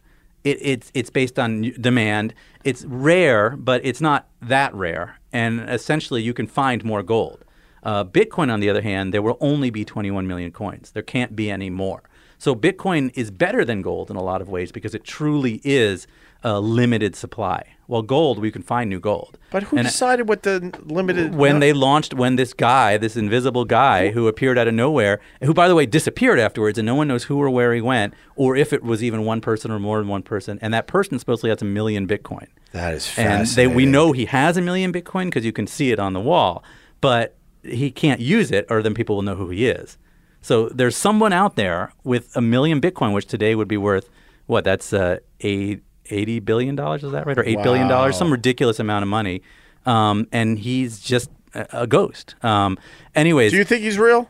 it, it's it's based on demand. It's rare, but it's not that rare. And essentially, you can find more gold. Uh, Bitcoin, on the other hand, there will only be 21 million coins. There can't be any more. So Bitcoin is better than gold in a lot of ways because it truly is a limited supply. Well, gold, we can find new gold. But who And- decided what the limited? when they launched when this guy this invisible guy who appeared out of nowhere who by the way disappeared afterwards and no one knows who or where he went or if it was even one person or more than one person and that person supposedly has a million bitcoin that is fascinating. and they, we know he has a million bitcoin because you can see it on the wall but he can't use it or then people will know who he is so there's someone out there with a million bitcoin which today would be worth what that's uh, eight, 80 billion dollars is that right? Or eight billion dollars? Some ridiculous amount of money. Um, and he's just a, a ghost. Um, anyways Do you think he's real?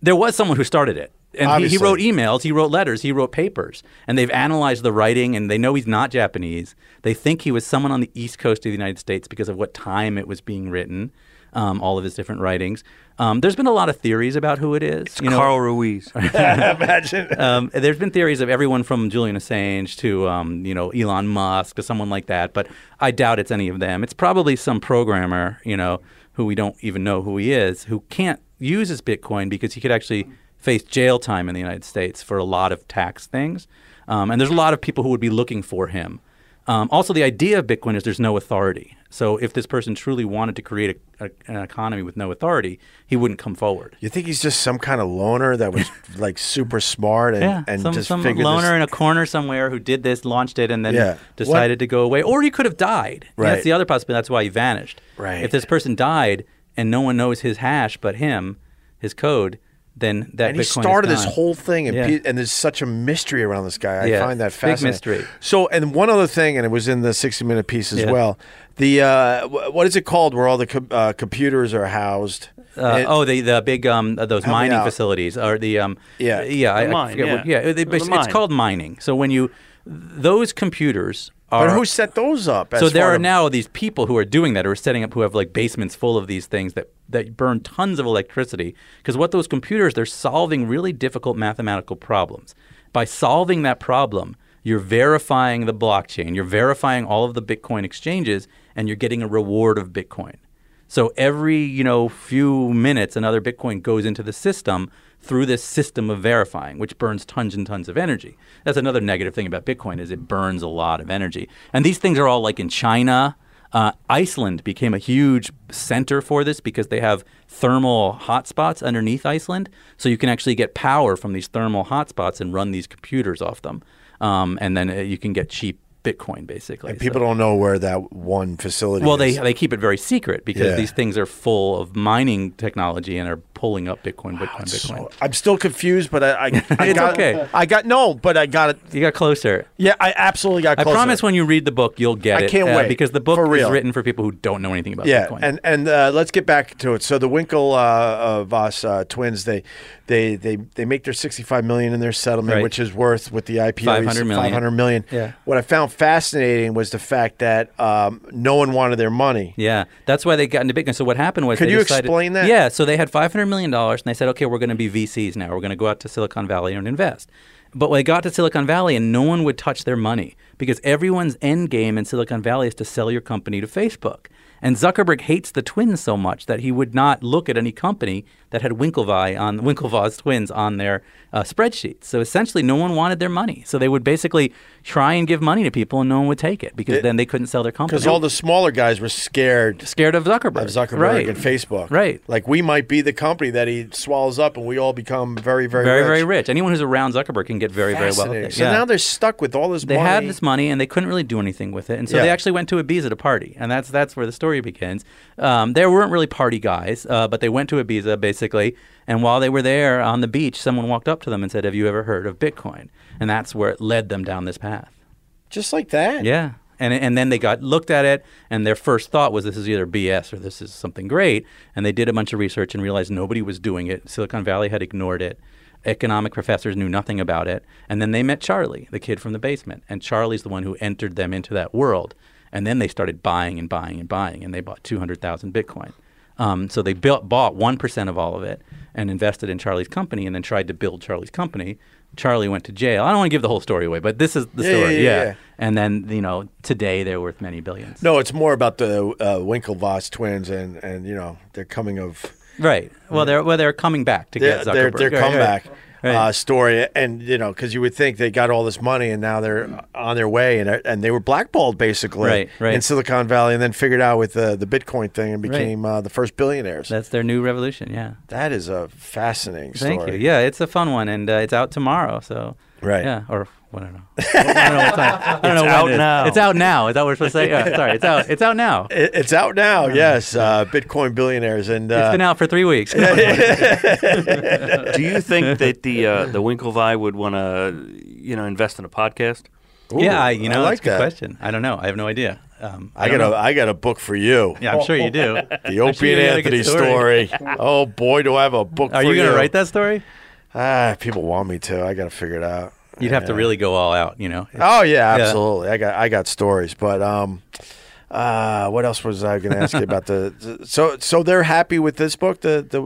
there was someone who started it. And he, he wrote emails, he wrote letters, he wrote papers, and they've analyzed the writing, and they know he's not Japanese. They think he was someone on the east coast of the United States because of what time it was being written, um, all of his different writings. Um, there's been a lot of theories about who it is. It's Carl Ruiz. Imagine. um, there's been theories of everyone from Julian Assange to um, you know Elon Musk or someone like that, but I doubt it's any of them. It's probably some programmer, you know, who we don't even know who he is, who can't use his Bitcoin because he could actually face jail time in the United States for a lot of tax things. Um, and there's a lot of people who would be looking for him. Um, also, the idea of Bitcoin is there's no authority. So if this person truly wanted to create a, a, an economy with no authority, he wouldn't come forward. You think he's just some kind of loner that was like super smart and, Yeah, and some, just some figured loner this, in a corner somewhere who did this, launched it, and then Yeah. decided to go away. Or he could have died. Right. That's the other possibility. That's why he vanished. Right. If this person died and no one knows his hash but him, his code, then that and he Bitcoin started is this whole thing, and, Yeah. pe- and there's such a mystery around this guy. I Yeah, find that big fascinating. mystery. So, and one other thing, and it was in the 60 minute piece as Yeah. well. The uh, wh- what is it called, where all the com- uh, computers are housed? Uh, And- oh, the the big um uh, those mining facilities or the um Yeah. yeah The I mine, forget what, yeah. yeah it- The it's, mine. it's called mining. So when you those computers are but who set those up? so there are to- now these people who are doing that, who are setting up, who have like basements full of these things that that burn tons of electricity. Because what those computers, they're solving really difficult mathematical problems. By solving that problem, you're verifying the blockchain, you're verifying all of the Bitcoin exchanges, and you're getting a reward of Bitcoin. So every you know few minutes, another Bitcoin goes into the system through this system of verifying, which burns tons and tons of energy. That's another negative thing about Bitcoin is it burns a lot of energy. And these things are all like in China. Uh, Iceland became a huge center for this because they have thermal hotspots underneath Iceland, so you can actually get power from these thermal hotspots and run these computers off them, um, and then uh, you can get cheap Bitcoin basically. And So- people don't know where that one facility well, is. they they keep it very secret because Yeah. these things are full of mining technology and are pulling up Bitcoin, Bitcoin, Bitcoin. So, I'm still confused, but I, I, I got, okay. I got no, but I got it. you got closer. Yeah, I absolutely got. I promise when you read the book, you'll get I it. can't uh, wait. because the book is written for people who don't know anything about Yeah, Bitcoin. and and uh, let's get back to it. So the Winkle uh, us uh, twins, they they they they make their 65 million in their settlement, Right. which is worth with the IPO 500 million. 500 million. Yeah. What I found fascinating was the fact that um, no one wanted their money. Yeah, that's why they got into Bitcoin. So what happened was, Could they you decided- explain that? Yeah, so they had five hundred million dollars, and they said, okay, we're going to be VCs now. We're going to go out to Silicon Valley and invest. But when they got to Silicon Valley, and no one would touch their money because everyone's end game in Silicon Valley is to sell your company to Facebook. And Zuckerberg hates the twins so much that he would not look at any company that had Winklevi on Winklevoss twins on their uh, spreadsheets. So essentially, no one wanted their money. So they would basically try and give money to people, and no one would take it because It- then they couldn't sell their company. Because all the smaller guys were scared scared of Zuckerberg. of Zuckerberg right. and Facebook. Right. Like we might be the company that he swallows up, and we all become very, very, Very, rich. very rich. Anyone who's around Zuckerberg can get very, very wealthy. So Yeah. now they're stuck with all this they money. had this money and they couldn't really do anything with it, and so Yeah. they actually went to Ibiza to a party, and that's that's where the story begins. Um, they weren't really party guys, uh, but they went to Ibiza basically, and while they were there on the beach, someone walked up to them and said, "Have you ever heard of Bitcoin?" And that's where it led them down this path. just like that. Yeah. And, and then they got looked at it, and their first thought was this is either BS or this is something great. And they did a bunch of research and realized nobody was doing it. Silicon Valley had ignored it. Economic professors knew nothing about it. And then they met Charlie, the kid from the basement. And Charlie's the one who entered them into that world. And then they started buying and buying and buying, and they bought 200,000 Bitcoin. Um, so they built, bought 1% of all of it and invested in Charlie's company and then tried to build Charlie's company Charlie went to jail. I don't want to give the whole story away, but this is the Yeah, story. yeah, yeah, yeah. And then you know today they're worth many billions. No, it's more about the uh, Winklevoss twins and and you know their coming of Right. Well, they're well they're coming back to get Zuckerberg. their Right, right. comeback Right. Uh, story, and you know because you would think they got all this money and now they're on their way, and and they were blackballed basically Right, right. in Silicon Valley, and then figured out with the the Bitcoin thing and became uh, the first billionaires. That's their new revolution. Yeah. that is a fascinating story. Thank you. Yeah, it's a fun one, and uh, it's out tomorrow. So Right. Yeah, or what I don't know. I don't know what time. I don't know out it is. now. It's out now. Is that what we're supposed to say? Yeah, sorry, it's out. It's out now. It- It's out now, yes. Uh, Bitcoin billionaires, and it's been out for three weeks. Do you think that the uh, the Winklevi would want to, you know, invest in a podcast? ooh, yeah, I, you know, I like that's a good that. question. I don't know. I have no idea. Um, I don't got know. a I got a book for you. Yeah, I'm sure you do. The Opie you and got Anthony story. story. oh boy, do I have a book Are for you going to write that story? Ah, people want me to. I got to figure it out. You'd have to really go all out. You know. Oh yeah, Yeah. absolutely. I got I got stories, but um, uh, what else was I going to ask you about the? So so they're happy with this book. The the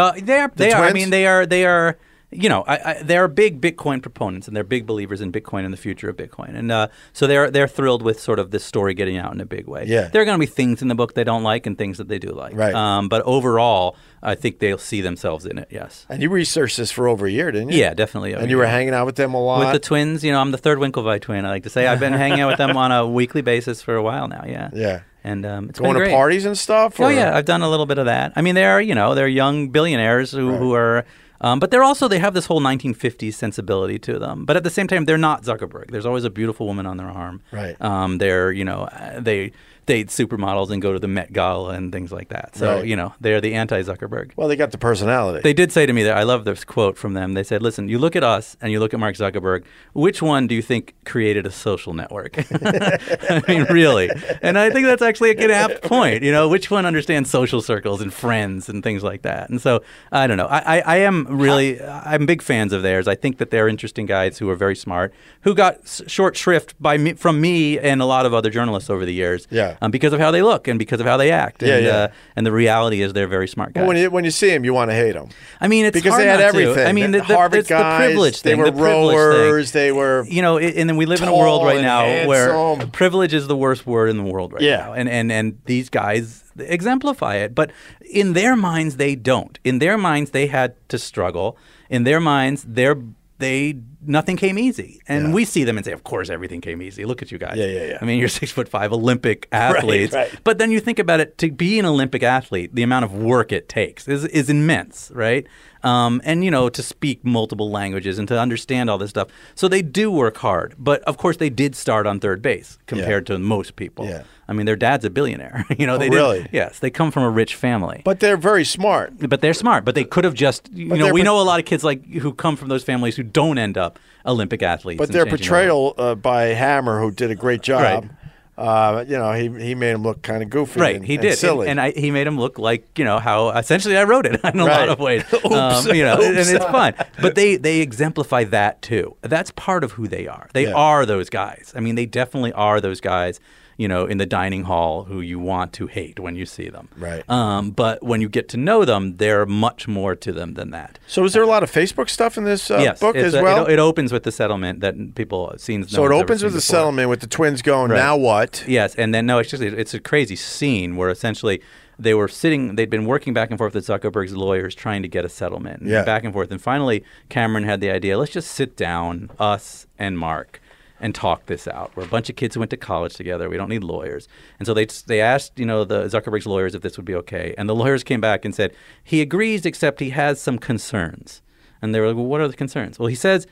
Uh, they are. They are. I mean, they are. They are. You know, I, I, they are big Bitcoin proponents, and they're big believers in Bitcoin and the future of Bitcoin, and uh, so they're they're thrilled with sort of this story getting out in a big way. Yeah. there are going to be things in the book they don't like and things that they do like. Right. Um, but overall, I think they'll see themselves in it. Yes. and you researched this for over a year, didn't you? Yeah, definitely. And you were hanging out with them a lot. with the twins. You know, I'm the third Winklevi twin. I like to say I've been hanging out with them on a weekly basis for a while now. Yeah. yeah, And um, it's going to parties and stuff. Oh yeah, I've done a little bit of that. I mean, they're you know they're young billionaires who, who are, um, but they're also they have this whole 1950s sensibility to them. But at the same time, they're not Zuckerberg. There's always a beautiful woman on their arm. Right. Um, they're you know they date supermodels and go to the Met Gala and things like that. So Right. you know they're the anti-Zuckerberg. Well, they got the personality. They did say to me that I love this quote from them. They said, "Listen, you look at us and you look at Mark Zuckerberg. Which one do you think created a social network? I mean, really." And I think that's actually a good apt point. You know, which one understands social circles and friends and things like that? And so I don't know. I, I, I am really I'm big fans of theirs. I think that they're interesting guys who are very smart, who got short shrift by me, from me and a lot of other journalists over the years. Yeah. Um, because of how they look and because of how they act. Yeah, and, yeah. Uh, and the reality is they're very smart guys. Well, when you when you see them, you want to hate them I mean, it's because they had not to. everything. I mean, the, the, Harvard it's guys, the privilege they were the privilege thing. rowers. They were You know, and then we live in a world right now where privilege is the worst word in the world right Yeah. now, and and and these guys exemplify it. But in their minds, they don't. In their minds, they had to struggle. In their minds, they're they nothing came easy, and Yeah. we see them and say, "Of course, everything came easy. Look at you guys. Yeah, yeah, yeah. I mean, you're six foot five Olympic athletes, right. but then you think about it: to be an Olympic athlete, the amount of work it takes is is immense, right? Um, and you know, to speak multiple languages and to understand all this stuff. So they do work hard, but of course, they did start on third base compared to most people. Yeah. I mean, their dad's a billionaire. you know, Oh, they did- really? Yes, they come from a rich family. but they're very smart. But they're smart. But they could have just, you But know, we know a lot of kids like who come from those families who don't end up Olympic athletes. But their changing the world. portrayal uh, by Hammer, who did a great job, uh, you know, he he made him look kind of goofy. Right, and, he and did, silly. and, and I, he made him look like you know how essentially I wrote it in a Right. lot of ways. Oops. Um, you know, and it's fun. But they they exemplify that too. That's part of who they are. They Yeah. are those guys. I mean, they definitely are those guys. You know, in the dining hall, who you want to hate when you see them. Right. Um, but when you get to know them, they're much more to them than that. so, is there a lot of Facebook stuff in this uh, yes, book as a- well? It, it opens with the settlement that people scenes. so no it opens with the before. settlement with the twins going. Right. Now what? Yes, and then no, it's just it's a crazy scene where essentially they were sitting, they'd been working back and forth with Zuckerberg's lawyers trying to get a settlement, and Yeah. back and forth, and finally Cameron had the idea: let's just sit down, us and Mark. And talk this out. We're a bunch of kids who went to college together. We don't need lawyers. And so they they asked, you know, the Zuckerberg's lawyers if this would be okay. And the lawyers came back and said he agrees, except he has some concerns. And they were like, well, what are the concerns? Well, he says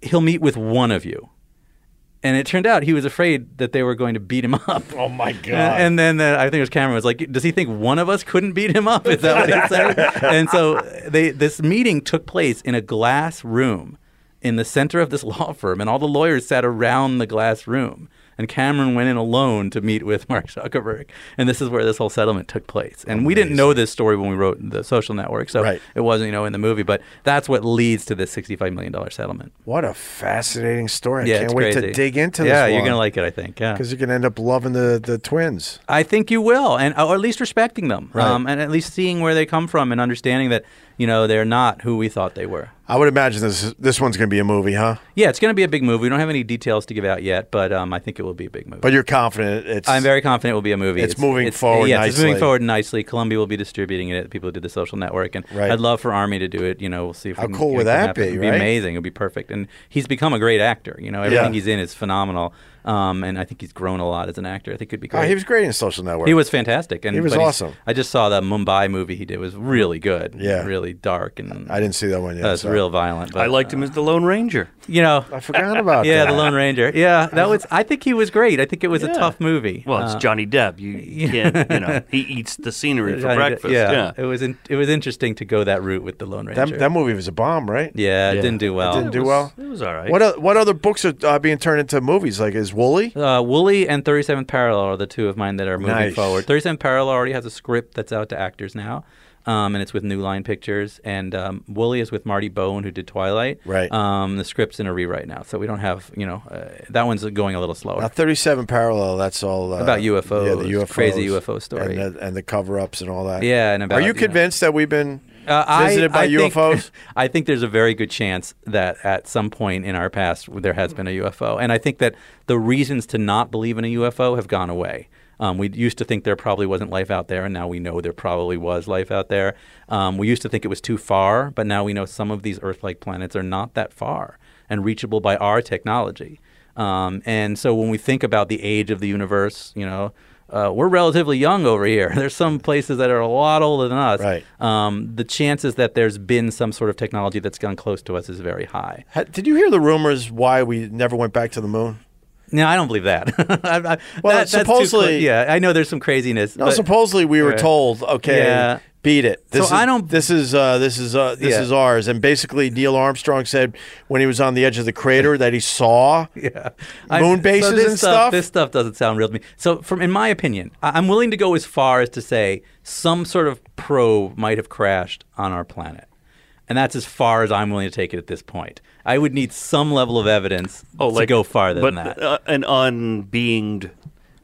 he'll meet with one of you. And it turned out he was afraid that they were going to beat him up. Oh my god! And, and then uh, I think it was Cameron was like, "Does he think one of us couldn't beat him up?" Is that what he said? and so they this meeting took place in a glass room in the center of this law firm, and all the lawyers sat around the glass room. And Cameron went in alone to meet with Mark Zuckerberg, and this is where this whole settlement took place. And we didn't know this story when we wrote the Social Network, so Right. it wasn't you know in the movie. But that's what leads to this sixty-five million dollar settlement. what a fascinating story! I yeah, can't wait crazy. to dig into Yeah, you're gonna like it, I think. Yeah, because you're gonna end up loving the the twins. I think you will, and or at least respecting them, Right. um, and at least seeing where they come from and understanding that you know, they're not who we thought they were. I would imagine this this one's going to be a movie, huh? Yeah, it's going to be a big movie. We don't have any details to give out yet, but um, I think it will be a big movie. But you're confident it's. I'm very confident it will be a movie. It's moving forward Yeah, it's moving nicely. forward nicely. Columbia will be distributing it. People who did the social network, and Right. I'd love for Armie to do it. You know, we'll see if How we can, cool would that happen. be, It'd right? be amazing. It'd be perfect. And he's become a great actor. You know, everything Yeah. he's in is phenomenal. Um, and I think he's grown a lot as an actor. I think it'd be great. Oh, he was great in Social Network. He was fantastic, and He was awesome. I just saw that Mumbai movie he did it was really good. Yeah. really dark and I didn't see that one yet. that's so. Real violent. But, I liked him as the Lone Ranger. you know, I forgot about that. yeah, that. the Lone Ranger. Yeah, that was. I think he was great. I think it was a tough movie. Well, it's Uh, Johnny Depp. You, you can't, you know, he eats the scenery for Johnny Depp- breakfast. Yeah, Yeah. it was. In, it was interesting to go that route with the Lone Ranger. That, that movie was a bomb, right? yeah, it Yeah. didn't do well. didn't do It was- well? It was all right. What what other books are uh, being turned into movies? Like is Woolly? Uh, Woolly and 37th Parallel are the two of mine that are moving Nice. forward. 37th Parallel already has a script that's out to actors now, um, and it's with New Line Pictures. And um, Woolly is with Marty Bowen, who did Twilight. Right. Um, the script's in a rewrite now, so we don't have, you know, uh, that one's going a little slower. Now, 37 Parallel. That's all uh, About UFOs, Yeah, the UFOs, crazy UFO story. and the, and the cover-ups and all that. Yeah, and about, Are you you know- convinced that we've been Uh, I- visited by I think- UFOs? I think there's a very good chance that at some point in our past there has been a UFO, and I think that the reasons to not believe in a UFO have gone away. Um, we used to think there probably wasn't life out there, and now we know there probably was life out there. Um, we used to think it was too far, but now we know some of these Earth-like planets are not that far and reachable by our technology. Um, and so when we think about the age of the universe, you know, uh, we're relatively young over here. There's some places that are a lot older than us. Right. Um, the chances that there's been some sort of technology that's gone close to us is very high. Did you hear the rumors why we never went back to the moon? No, I don't believe that. I, I, Well, that- supposedly- yeah, I know there's some craziness. No, but- supposedly we were Right. told, okay, Yeah. beat it. This So is, I don't- This is uh, this is uh, this Yeah. is ours. And basically, Neil Armstrong said when he was on the edge of the crater that he saw. yeah. Moon so bases this and stuff? This stuff doesn't sound real to me. So, from in my opinion, I'm willing to go as far as to say some sort of probe might have crashed on our planet, and that's as far as I'm willing to take it at this point. I would need some level of evidence to go farther Oh, but, than that. Uh, an unbeinged.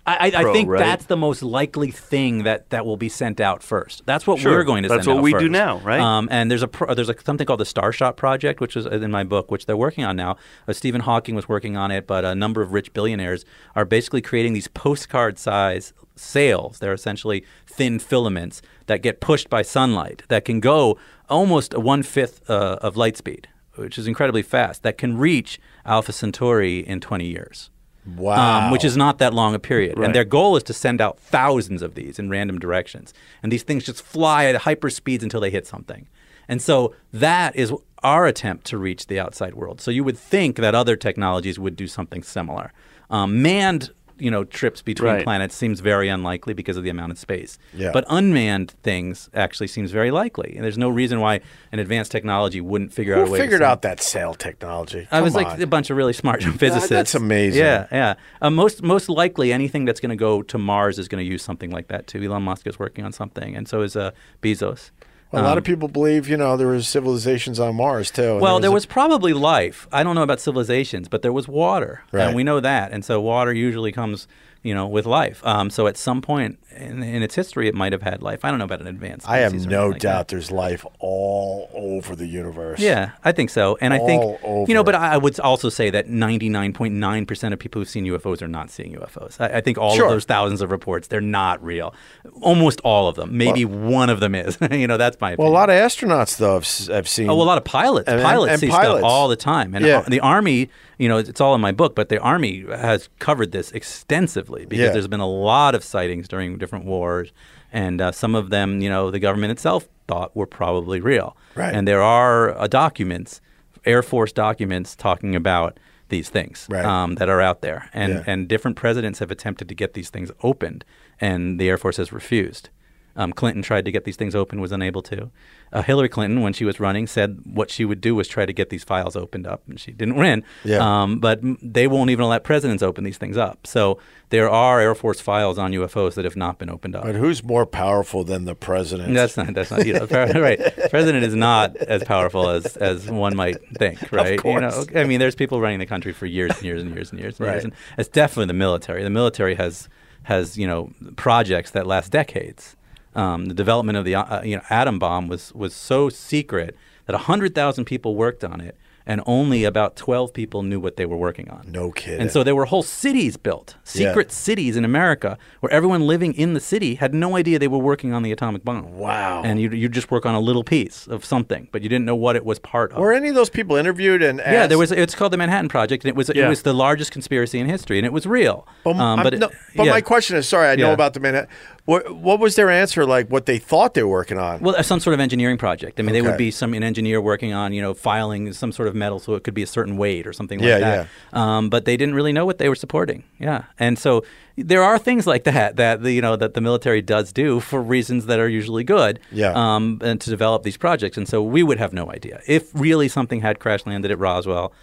I, I, I think right? that's the most likely thing that, that will be sent out first. That's what Sure. we're going to That's send what we do now, right? Um, and there's a pro, there's a, something called the Starshot Project, which is in my book, which they're working on now. Uh, Stephen Hawking was working on it, but a number of rich billionaires are basically creating these postcard size sails. They're essentially thin filaments that get pushed by sunlight that can go almost one fifth uh, of light speed, which is incredibly fast. That can reach Alpha Centauri in 20 years Wow. um, which is not that long a period. Right. And their goal is to send out thousands of these in random directions. And these things just fly at hyper speeds until they hit something. And so that is our attempt to reach the outside world. So you would think that other technologies would do something similar. Um, manned, you know, trips between Right. planets seems very unlikely because of the amount of space. Yeah. But unmanned things actually seems very likely. And there's no reason why an advanced technology wouldn't figure out a way to figured send- out that sail technology? I was Come like a bunch of really smart physicists. that's amazing. Yeah, yeah. Uh, most most likely, anything that's going to go to Mars is going to use something like that too. Elon Musk is working on something, and so is uh, Bezos. A lot Um, of people believe, you know, there was civilizations on Mars too. Well, there a- was probably life. I don't know about civilizations, but there was water, Right. and we know that. And so water usually comes, you know, with life. Um, so at some point in, in its history, it might have had life. I don't know about an advanced. I have no like that. doubt there's life all over the universe. Yeah, I think so. And I All think, you know, but I I would also say that 99.9% of people who've seen UFOs are not seeing UFOs. I, I think all Sure. of those thousands of reports, they're not real. Almost all of them. Maybe one of them is. you know, that's my Well, a lot of astronauts though have, have seen. Oh, well, a lot of pilots. And- and- pilots and see pilots. stuff all the time. And Yeah. uh, the Army, you know, it's all in my book, but the Army has covered this extensively because Yeah. there's been a lot of sightings during different wars. And uh, some of them, you know, the government itself thought were probably real. Right. And there are uh, documents, Air Force documents, talking about these things Right. um, that are out there. And, Yeah. and different presidents have attempted to get these things opened, and the Air Force has refused. Um, Clinton tried to get these things open, was unable to. Uh, Hillary Clinton, when she was running, said what she would do was try to get these files opened up, and she didn't win. Yeah. Um, but they won't even let presidents open these things up. So there are Air Force files on UFOs that have not been opened up. But who's more powerful than the president? That's not. That's not. You know, right. President is not as powerful as, as one might think. Right. You know. course. I mean, there's people running the country for years and years and years and years and Right. years, and it's definitely the military. The military has has you know projects that last decades. Um, the development of the uh, you know atom bomb was was so secret that hundred thousand people worked on it, and only about twelve people knew what they were working on. No kidding. And so there were whole cities built, secret cities in America, where everyone living in the city had no idea they were working on the atomic bomb. Wow. And you you just work on a little piece of something, but you didn't know what it was part of. Were any of those people interviewed and yeah, there was. It's called the Manhattan Project, and it was Yeah. it was the largest conspiracy in history, and it was real. But, Um, but it- no, but yeah. my question is, sorry, I know about the minute. What, what was their answer like? What they thought they were working on? Well, uh, some sort of engineering project. I mean, they would be some an engineer working on you know filing some sort of metal so it could be a certain weight or something Yeah, like that. Yeah. Um, but they didn't really know what they were supporting. Yeah, and so there are things like that that the you know that the military does do for reasons that are usually good. Yeah. Um, and to develop these projects, and so we would have no idea if really something had crash landed at Roswell.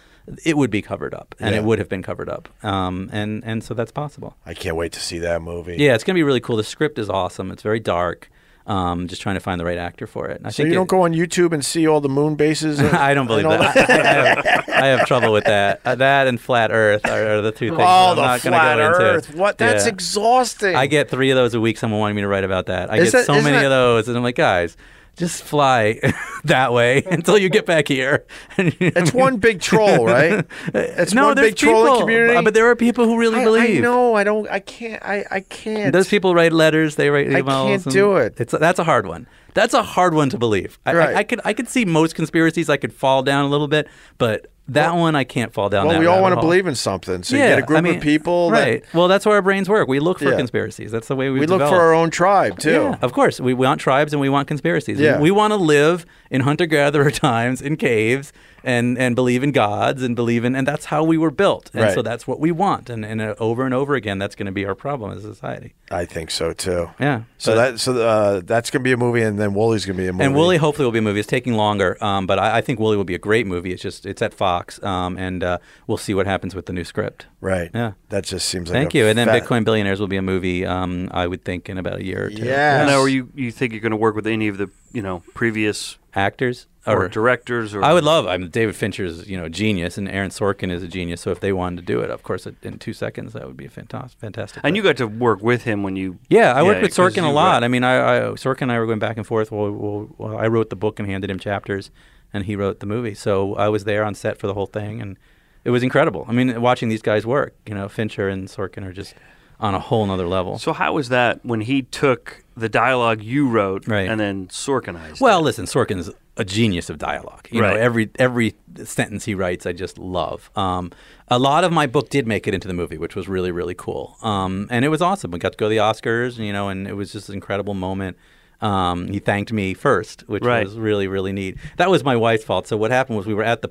It would be covered up, and Yeah. it would have been covered up, um, and and so that's possible. I can't wait to see that movie. Yeah, it's gonna be really cool. The script is awesome. It's very dark. Um, just trying to find the right actor for it. I So think you don't go on YouTube and see all the moon bases? and- I don't believe all that. I, I have, I have trouble with that. Uh, that and flat Earth are, are the two things Oh, I'm the not flat go into. Earth! What? That's Yeah. exhausting. I get three of those a week. Someone wanted me to write about that. I Is get that- so many that- of those, and I'm like, guys, just fly that way until you get back here. It's one big troll, right? It's no, one there's big trolling people, community. uh, but there are people who really I, believe. I know. I don't. I can't. I. I can't. Those people write letters. They write emails. I can't do it. It's that's a hard one. That's a hard one to believe. I, Right. I, I could I could see most conspiracies. I could fall down a little bit, but that one I can't fall down. Well, that we all want to believe in something. So yeah, you get a group I mean, of people. that- right? well, that's where our brains work. We look for Yeah. conspiracies. That's the way we we look developed. for our own tribe too. Yeah, of course. We want tribes and we want conspiracies. Yeah. We, want to live in hunter gatherer times in caves and, and believe in gods and believe in, and that's how we were built. And so that's what we want. And, and uh, over and over again, that's going to be our problem as a society. I think so too. Yeah. So but- that so uh, that's gonna be a movie, and then Woolly's gonna be a movie. And Woolly hopefully will be a movie. It's taking longer, um, but I, I think Woolly will be a great movie. It's just it's at Fox, um, and uh, we'll see what happens with the new script. right? Yeah. That just seems like. Thank a you. And then fat- Bitcoin Billionaires will be a movie. Um, I would think in about a year or two. Yes. Now, are you you think you're going to work with any of the you know previous Actors or, directors or I would love. I mean, David Fincher is you know a genius, and Aaron Sorkin is a genius. So if they wanted to do it, of course, in two seconds, that would be a fantastic. Fantastic. And you got to work with him when you Yeah, I worked with Sorkin a lot. read- I mean, I, I Sorkin and I were going back and forth. Well, well, well, I wrote the book and handed him chapters, and he wrote the movie. So I was there on set for the whole thing, and it was incredible. I mean, watching these guys work, you know, Fincher and Sorkin are just on a whole nother level. So how was that when he took the dialogue you wrote Right. and then Sorkinized? Well, it? listen, Sorkin's a genius of dialogue. You Right. know, every every sentence he writes, I just love. Um, a lot of my book did make it into the movie, which was really really cool. Um, and it was awesome. We got to go to the Oscars, you know, and it was just an incredible moment. Um, he thanked me first, which Right. was really really neat. That was my wife's fault. So what happened was we were at the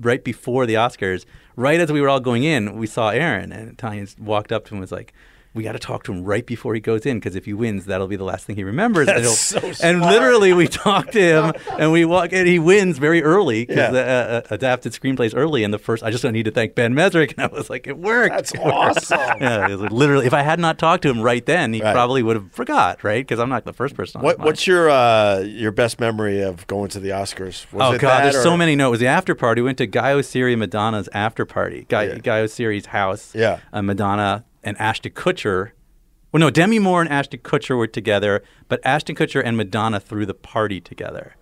right before the Oscars, right as we were all going in, we saw Aaron, and Tanya walked up to him and was like. We got to talk to him right before he goes in because if he wins, that'll be the last thing he remembers. and, That's he'll- so and literally, we talked to him, and we walk, and he wins very early because Yeah. the uh, uh, adapted screenplays early. And the first, I just don't need to thank Ben Mezrich, and I was like, it worked. That's It worked. awesome. yeah, literally. If I had not talked to him right then, he Right. probably would have forgot, right? Because I'm not the first person. On What, what's your uh, your best memory of going to the Oscars? Was oh God, there's or- so many. No, it was the after party. We went to Guy and Madonna's after party. Guy Yeah. Guy Oseary's house. Yeah. Uh, Madonna and Ashton Kutcher. Well, no, Demi Moore and Ashton Kutcher were together, but Ashton Kutcher and Madonna threw the party together.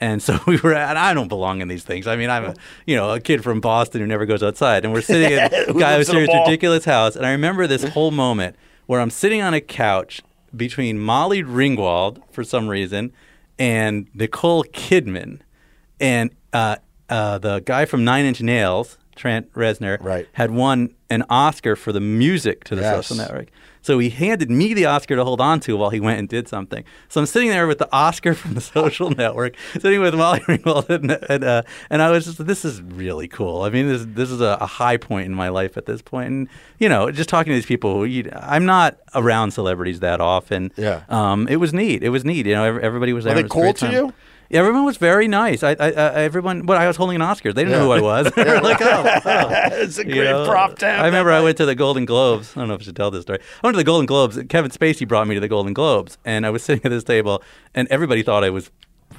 And so we were at, I don't belong in these things. I mean, I'm a, you know, a kid from Boston who never goes outside. And we're sitting at Who Guy in a ridiculous house. And I remember this whole moment where I'm sitting on a couch between Molly Ringwald, for some reason, and Nicole Kidman. And uh, uh, the guy from Nine Inch Nails, Trent Reznor, Right. had won an Oscar for the music to the Yes. social network. So he handed me the Oscar to hold on to while he went and did something. So I'm sitting there with the Oscar from the social network, sitting with Molly Ringwald, and, and, uh, and I was just, this is really cool. I mean, this this is a, a high point in my life at this point. And you know, just talking to these people, who you, I'm not around celebrities that often. Yeah. Um, it was neat. It was neat. You know, everybody was there. Were they was a great cool to you? Everyone was very nice. I, I, I everyone, but I was holding an Oscar. They didn't know who I was. they were like, oh, oh. it's a You great know, prop to I remember I went to the Golden Globes. I don't know if I should tell this story. I went to the Golden Globes. Kevin Spacey brought me to the Golden Globes, and I was sitting at this table, and everybody thought I was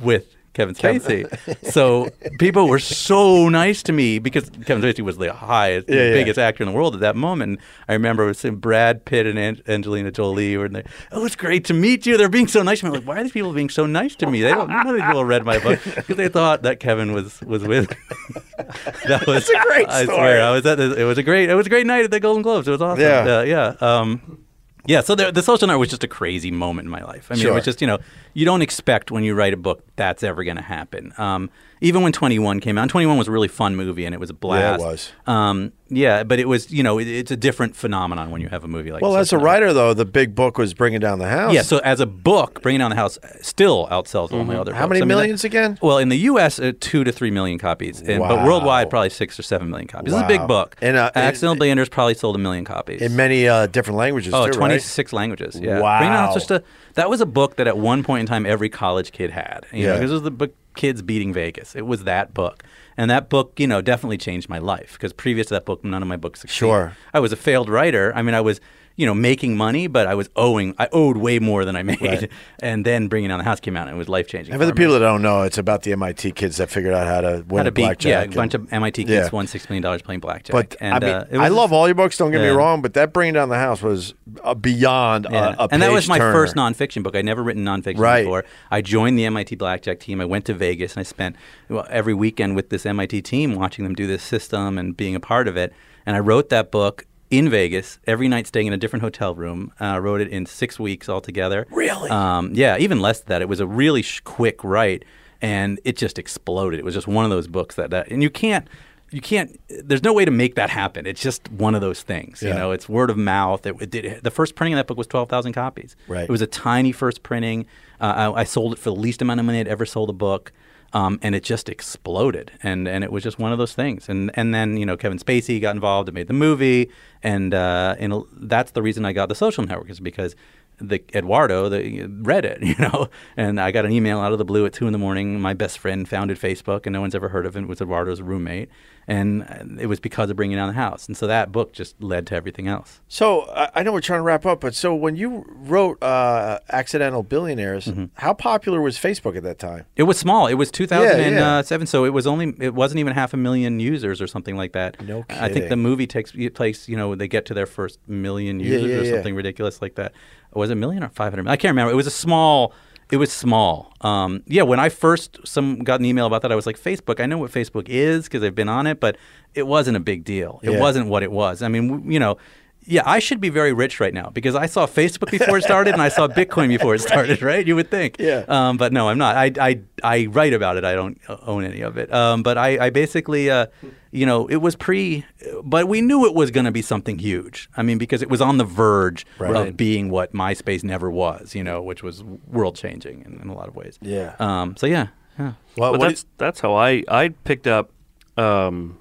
with Kevin Spacey. so people were so nice to me because Kevin Spacey was the highest, Yeah, yeah. biggest actor in the world at that moment. I remember was Brad Pitt and An- Angelina Jolie were in there. Oh, it's great to meet you. They're being so nice to me. I'm like, why are these people being so nice to me? They don't. None of these people read my book because they thought that Kevin was was with. that was a great I story. swear, I was at. The, it was a great. It was a great night at the Golden Globes. It was awesome. Yeah. Uh, yeah. Um, yeah, so the, the social network was just a crazy moment in my life. I mean, it was just, you know, you don't expect when you write a book that's ever going to happen. Um, even when 21 came out, 21 was a really fun movie and it was a blast. Yeah, it was. Um, yeah, but it was, you know, it, it's a different phenomenon when you have a movie like this. Well, as a writer, though, the big book was bringing down the house. Yeah, so as a book, Bringing Down the House still outsells all my other Mm-hmm. How books. many I mean, that- millions again? Well, in the U.S., uh, two to three million copies, and, but Wow. worldwide, probably six or seven million copies. This is a Wow. big book. And, uh, Accidental probably sold a million copies. in many uh, different languages, Oh, too, 26 languages. Yeah. Wow. Bringing Down the House was just a that was a book that at one point in time every college kid had. You know, Yeah. this was the book Kids Beating Vegas. It was that book. And that book, you know, definitely changed my life because previous to that book, none of my books succeeded. Sure. I was a failed writer. I mean, I was, you know, making money, but I was owing, I owed way more than I made. Right. And then Bringing Down the House came out and it was life changing. And for the people that don't know, it's about the MIT kids that figured out how to win how a to beat, blackjack. yeah, a bunch of MIT kids Yeah. won $6 million playing blackjack. But and, I mean, uh, it I love all your books. Don't get me wrong, but that bringing down the house was uh, beyond Yeah. a, a and that was my page-turner. first nonfiction book. I'd never written nonfiction Right. before. I joined the MIT Blackjack team. I went to Vegas and I spent well, every weekend with this MIT team watching them do this system and being a part of it. And I wrote that book in Vegas every night, staying in a different hotel room. Uh, wrote it in six weeks altogether. Really? Um, yeah, even less than that. It was a really sh- quick write, and it just exploded. It was just one of those books that, that and you can't. You can't. There's no way to make that happen. It's just one of those things. You know, it's word of mouth. It, it did. The first printing of that book was twelve thousand copies. Right. It was a tiny first printing. Uh, I, I sold it for the least amount of money I'd ever sold a book, um, and it just exploded. And and it was just one of those things. And and then you know Kevin Spacey got involved and made the movie, and uh, and that's the reason I got the Social Network is because the Eduardo the, read it, you know, and I got an email out of the blue at two in the morning. My best friend founded Facebook, and no one's ever heard of him. It was Eduardo's roommate, and it was because of bringing down the house. And so that book just led to everything else. So I I know we're trying to wrap up, but so when you wrote uh, "Accidental Billionaires," Mm-hmm. how popular was Facebook at that time? It was small. It was yeah. 2007, so it was only it wasn't even half a million users or something like that. No I think the movie takes place. You know, they get to their first million users yeah, or yeah. something ridiculous like that. Was it a million or 500? I can't remember. It was a small. It was small. Um, yeah, when I first some got an email about that, I was like, Facebook. I know what Facebook is because I've been on it, but it wasn't a big deal. It Yeah. wasn't what it was. I mean, w- you know. Yeah, I should be very rich right now because I saw Facebook before it started and I saw Bitcoin before it started, right? You would think. Yeah. Um, but no, I'm not. I, I, I write about it. I don't own any of it. Um, but I, I basically, uh, you know, it was pre, but we knew it was going to be something huge. I mean, because it was on the verge Right. of being what MySpace never was, you know, which was world changing in, in a lot of ways. Yeah. Um, so yeah. yeah. Well, But what that's that's how I I picked up. Um,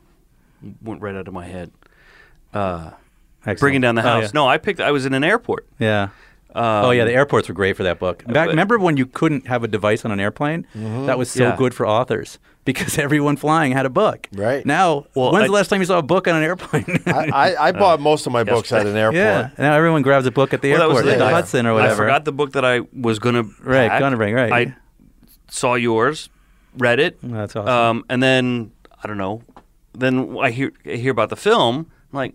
went right out of my head. Uh, Excellent. bringing down the Oh, house. yeah. No, I picked. I was in an airport. Yeah. Um, oh yeah, the airports were great for that book. Back, but- remember when you couldn't have a device on an airplane? That was so Yeah. good for authors because everyone flying had a book. Right. now, Well, when's I- the last time you saw a book on an airplane? I, I, I bought most of my books at an airport. Yeah, now everyone grabs a book at the Well, airport, the at the thing. Hudson or I whatever. forgot the book that I was gonna Right, pack. gonna bring, right. I saw yours, read it. That's awesome. Um, and then I don't know. Then I hear I hear about the film. I'm like,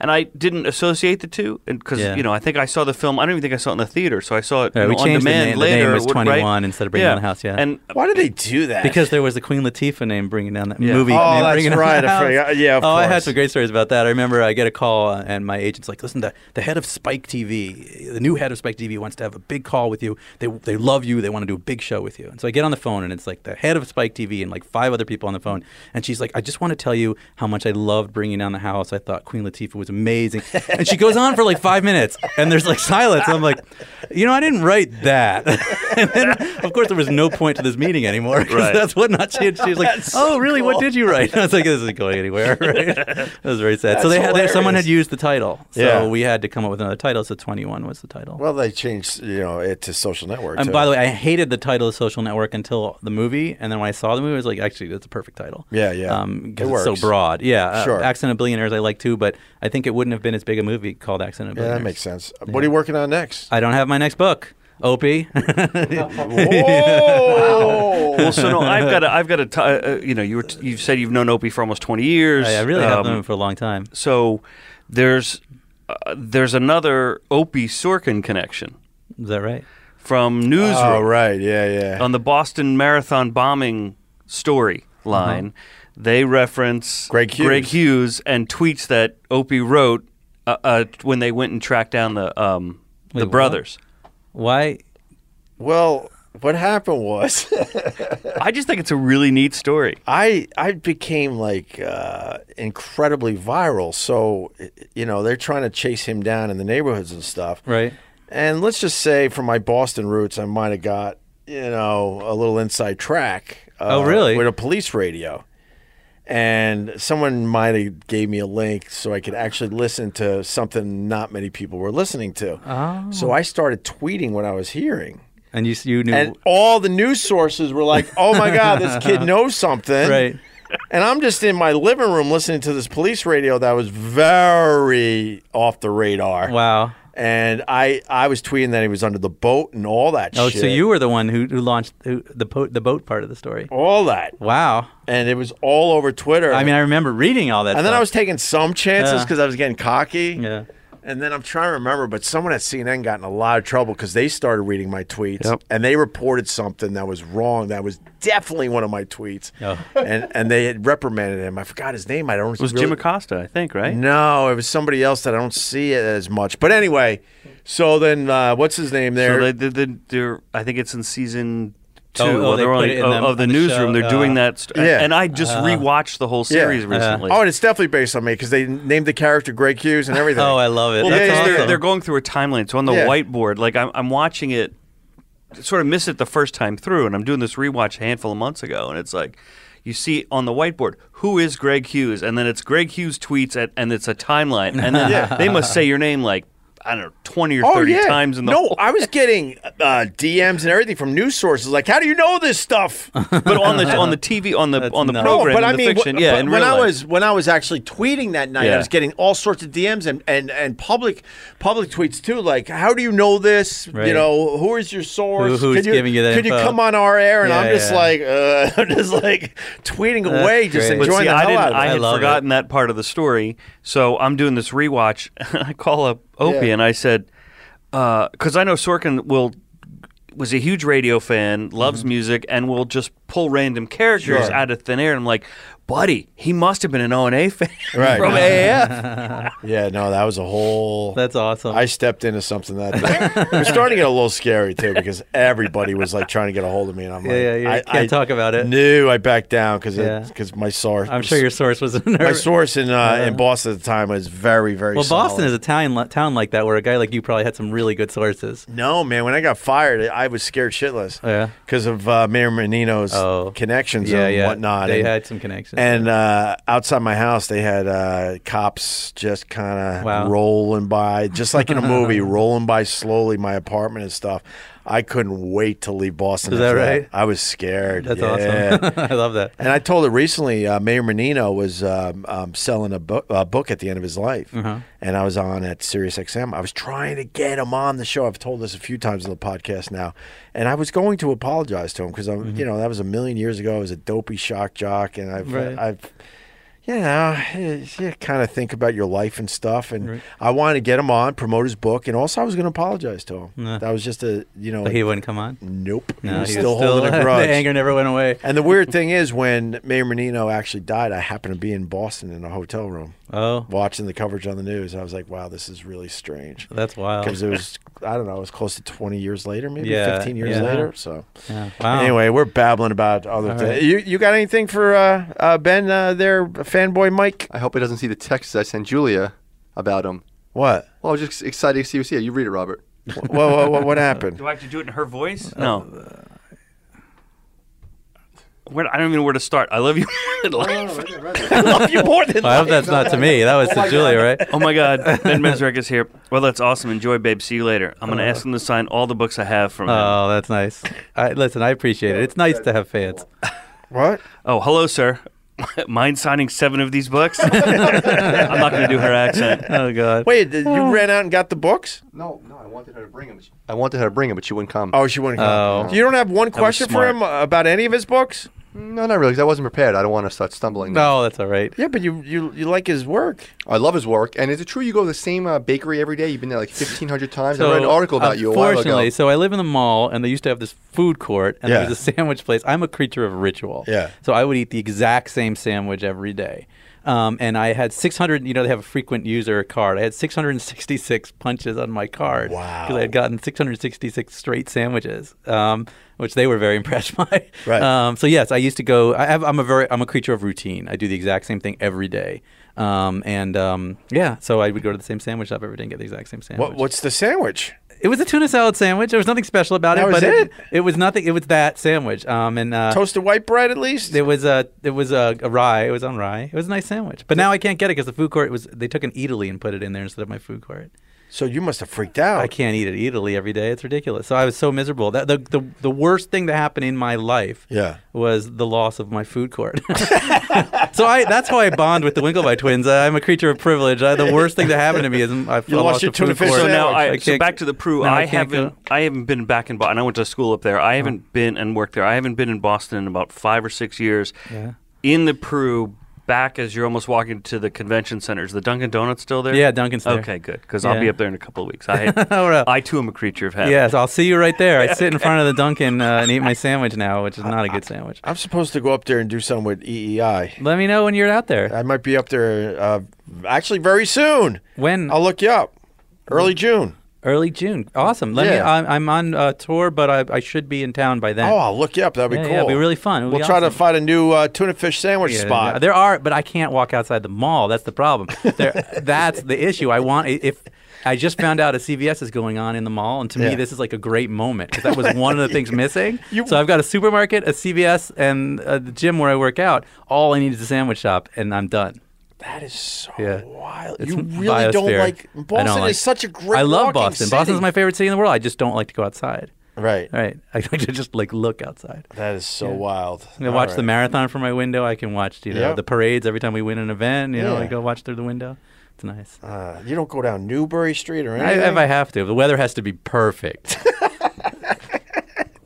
and I didn't associate the two, because Yeah. you know I think I saw the film. I don't even think I saw it in the theater, so I saw it Yeah, you we know, on changed the demand name- the later. name was what- right? 21 instead of Bringing Down the House, yeah. and Why did they do that? because there was the Queen Latifah name bringing down that Yeah. movie. Oh, name that's Bringing Down right. the I House. forgot. Yeah, of oh, I had some great stories about that. I remember I get a call uh, and my agent's like, "Listen, the, the head of Spike TV, the new head of Spike TV, wants to have a big call with you. They they love you. They want to do a big show with you." And so I get on the phone and it's like the head of Spike TV and like five other people on the phone, and she's like, "I just want to tell you how much I loved Bringing Down the House. I thought Queen Latifah was amazing." and she goes on for like five minutes, and there's like silence. And I'm like, "You know, I didn't write that." and then, of course, there was no point to this meeting anymore. Right. That's what not she. She was like, That's "Oh, really? What did you write?" I was like, "This isn't going anywhere." Right? That was very sad. so That's they had they, someone had used the title, so Yeah. we had to come up with another title. So Twenty One was the title. Well, they changed, you know, it to social network. and too. by the way, I hated the title of Social Network until the movie, and then when I saw the movie, I was like, actually, that's a perfect title. Yeah, yeah. Um, It because it's so broad. Yeah. Uh, Sure. Accidental Billionaires I like too, but I think it wouldn't have been as big a movie called Accident yeah, Billionaires. that makes sense. What are you working on next? I don't have my next book. Opie. Whoa! well, so no, I've got a, I've got a, t- uh, you know, you were t- you've said you've known Opie for almost twenty years. I, I really have Um, known him for a long time. So there's uh, there's another Opie Sorkin connection Is that right? from Newsroom oh, right. Yeah, yeah. on the Boston Marathon bombing story line. They reference Greg Hughes. Greg Hughes and tweets that Opie wrote uh, uh, when they went and tracked down the um, Wait, the what? brothers. Why? well, what happened was I just think it's a really neat story. I I became like uh, incredibly viral. So you know they're trying to chase him down in the neighborhoods and stuff. Right. And let's just say, from my Boston roots, I might have got you know a little inside track. Uh, Oh, really? With a police radio, and someone might have gave me a link so I could actually listen to something not many people were listening to. Oh. So I started tweeting what I was hearing. And you you knew And all the news sources were like, "Oh my God, this kid knows something!" right. And I'm just in my living room listening to this police radio that was very off the radar. Wow. And I, I was tweeting that he was under the boat and all that Oh, shit. so you were the one who, who launched who, the po- the boat part of the story. all that, Wow. and it was all over Twitter. I mean, I remember reading all that. and then I was taking some chances because I was getting cocky. Yeah. And then I'm trying to remember, but someone at CNN got in a lot of trouble because they started reading my tweets Yep. and they reported something that was wrong. That was definitely one of my tweets, Oh. and and they had reprimanded him. I forgot his name. I don't. It was really, Jim Acosta, I think, right? No, it was somebody else that I don't see it as much. But anyway, so then uh, what's his name there? So they, they, I think it's in season two Oh, oh, well, they they're put on- it in of, the- of the the newsroom. they're uh, doing that. St- Yeah. And I just rewatched the whole series recently. oh, and it's definitely based on me because they named the character Greg Hughes and everything. Oh, I love it. well, yeah, That's yeah, because they're, they're going through a timeline. So on the Yeah. whiteboard, like I'm, I'm watching it, sort of miss it the first time through, and I'm doing this rewatch a handful of months ago, and it's like. You see on the whiteboard who is Greg Hughes, and then it's Greg Hughes tweets, at, and it's a timeline, and then they must say your name like I don't know twenty or Oh, thirty yeah. times in the no, I was getting uh, DMs and everything from news sources like, "How do you know this stuff?" but on the on the TV on the That's on the nuts. No, program, but in I the mean, fiction, wh- yeah. but in when real I life. was when I was actually tweeting that night, I was getting all sorts of DMs and, and, and public public tweets too. Like, how do you know this? Right. You know, who is your source? Who- who's could you, giving you that Could you come on our air? And Yeah, I'm just yeah. like, uh, I'm just like tweeting That's away, just great. But enjoying see, the I hell didn't. out of it. I I had love forgotten that part of the story, so I'm doing this rewatch. and I call up Opie Yeah. and I said, because I know Sorkin will was a huge radio fan, loves music, and will just pull random characters Mm-hmm. Sure. out of thin air. And I'm like, buddy, he must have been an O and A fan Right. from AAF. yeah, no, that was a whole. That's awesome. I stepped into something that day. it was starting to get a little scary too because everybody was like trying to get a hold of me, and I'm Yeah, like, yeah, yeah. I, can't I talk about it. No, I backed down because Yeah. because my source. I'm sure your source was my source in uh, Yeah. in Boston at the time was very very. Well, Boston is a town town like that where a guy like you probably had some really good sources. No, man. When I got fired, I was scared shitless Yeah. because of uh, Mayor Menino's Oh. connections Yeah, and yeah. whatnot. They and, had some connections. And uh, outside my house, they had uh, cops just kind of Wow. rolling by, just like in a movie, rolling by slowly my apartment and stuff. I couldn't wait to leave Boston. Is that right? I was scared. That's yeah. awesome. I love that. And I told her recently, uh, Mayor Menino was um, um, selling a, bu- a book at the end of his life, Uh-huh. and I was on at Sirius XM. I was trying to get him on the show. I've told this a few times on the podcast now, and I was going to apologize to him because I'm, Mm-hmm. you know, that was a million years ago. I was a dopey shock jock, and I've, Right. I've. Eh, you know, you, kind of think about your life and stuff, and Right. I wanted to get him on, promote his book, and also I was going to apologize to him. Yeah. That was just a, you know, But he wouldn't come on. nope. No, he was he still was holding a grudge. the anger never went away. And the weird thing is, when Mayor Menino actually died, I happened to be in Boston in a hotel room Oh, watching the coverage on the news. I was like, wow, this is really strange. that's wild. Because it was, I don't know, it was close to 20 years later, maybe Yeah, 15 years yeah. later. So, Yeah. Wow. anyway, we're babbling about other All things. right. You, you got anything for uh, uh, Ben, uh, there, fanboy Mike? I hope he doesn't see the text I sent Julia about him. What? Well, I was just excited to see you see it. You read it, Robert. what, what, what, what happened? Do I have to do it in her voice? No. Where, I don't even know where to start. I love you more than oh, life. I love you more than Well, I hope that's not to me. That was oh to Julia, right? Oh my God, Ben Mezrich is here. Well, that's awesome. Enjoy, babe. See you later. I'm going to uh-huh. ask him to sign all the books I have from him. Oh, that's nice. I, listen, I appreciate it. It's nice to have fans. What? Oh, hello, sir. mind signing seven of these books? I'm not going to do her accent. Oh God. Wait, did you ran out and got the books? No, no, I wanted her to bring him. I wanted her to bring him, but she wouldn't come. Oh, she wouldn't oh. come. Oh. You don't have one question for smart. him about any of his books? No, not really, because I wasn't prepared. I don't want to start stumbling. No, that's all right. Yeah, but you you, you like his work. I love his work. And is it true you go to the same uh, bakery every day? You've been there like 1,500 times? I read an article about you a Unfortunately, so I live in the mall, and they used to have this food court, and Yeah. there was a sandwich place. I'm a creature of ritual. Yeah. So I would eat the exact same sandwich every day. Um, and I had 600, you know, they have a frequent user card. I had 666 punches on my card. Wow. Because I had gotten 666 straight sandwiches, um, which they were very impressed by. Right. Um, so yes, I used to go. I have, I'm a very, I'm a creature of routine. I do the exact same thing every day. Um, and um, yeah, so I would go to the same sandwich shop every day and get the exact same sandwich. What what's the sandwich? It was a tuna salad sandwich. There was nothing special about That it, was but it? it was nothing. It was that sandwich. Um, and uh, Toasted white bread at least? it was a it was a, a rye. It was on rye. It was a nice sandwich. But now I can't get it because the food court was they took an Eataly and put it in there instead of my food court. So you must have freaked out. I can't eat at Eataly every day. It's ridiculous. So I was so miserable. That the the, the worst thing that happened in my life Yeah. was the loss of my food court. so I that's how I bond with the Winklevi twins. I'm a creature of privilege. I, the worst thing that happened to me is I've You I lost lost your tuna food fish court. So now, I, I so can't- back to the Pru. now I I can't haven't, I haven't been back in Boston. And I went to school up there. I haven't uh-huh. been and worked there. I haven't been in Boston in about five or six years. Yeah. In the Pru, back as you're almost walking to the convention center. Is the Dunkin' Donuts still there? Yeah, Dunkin's there. Okay, good. Because I'll be up there in a couple of weeks. I, well. I too am a creature of habit. Yes, I'll see you right there. I sit in front of the Dunkin' uh, and eat my sandwich now, which is not a good sandwich. I'm supposed to go up there and do something with EEI. Let me know when you're out there. I might be up there uh, actually very soon. When? I'll look you up. Early June. Early June. Awesome. Let me. Yeah. I'm, I'm on uh, tour, but I, I should be in town by then. Oh, I'll look you up. That'd be yeah, cool. yeah, it'll be really fun. It'll We'll try to find a new uh, tuna fish sandwich Yeah, spot. There are, but I can't walk outside the mall. That's the problem. There, that's the issue. I want if I just found out a CVS is going on in the mall, and to me, this is like a great moment because that was one of the things missing. You- so I've got a supermarket, a CVS, and uh, the gym where I work out. All I need is a sandwich shop, and I'm done. That is so Yeah. wild. It's You really don't like I don't Boston like- is such a great I love Boston. city. Boston's my favorite city in the world. I just don't like to go outside. Right. Right. I like to just like look outside. That is so wild. I watch the marathon from my window. I can watch you know Yeah. the parades every time we win an event. You know, I go watch through the window. It's nice. Uh, you don't go down Newbury Street or I, anything. if I have to, the weather has to be perfect.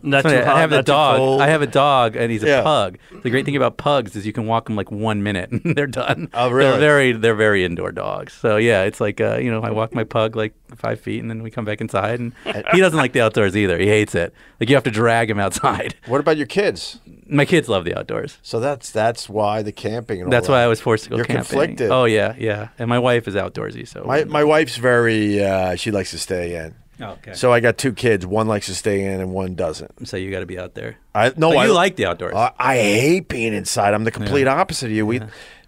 Not too hot, I have a not too dog. cold. I have a dog, and he's a Yeah. pug. The great thing about pugs is you can walk them like one minute, and they're done. Oh, really? They're very, they're very indoor dogs. So yeah, it's like uh, you know, I walk my pug like five feet, and then we come back inside, and he doesn't like the outdoors either. He hates it. Like you have to drag him outside. What about your kids? My kids love the outdoors. So that's that's why the camping. And all That's that. why I was forced to go You're camping. conflicted. Oh yeah, yeah. And my wife is outdoorsy, so My my wife's very. Uh, she likes to stay in. Oh, okay. So, I got two kids. One likes to stay in, and one doesn't. so you got to be out there. I no. But I you like the outdoors. I, I hate being inside. I'm the complete opposite of you. We,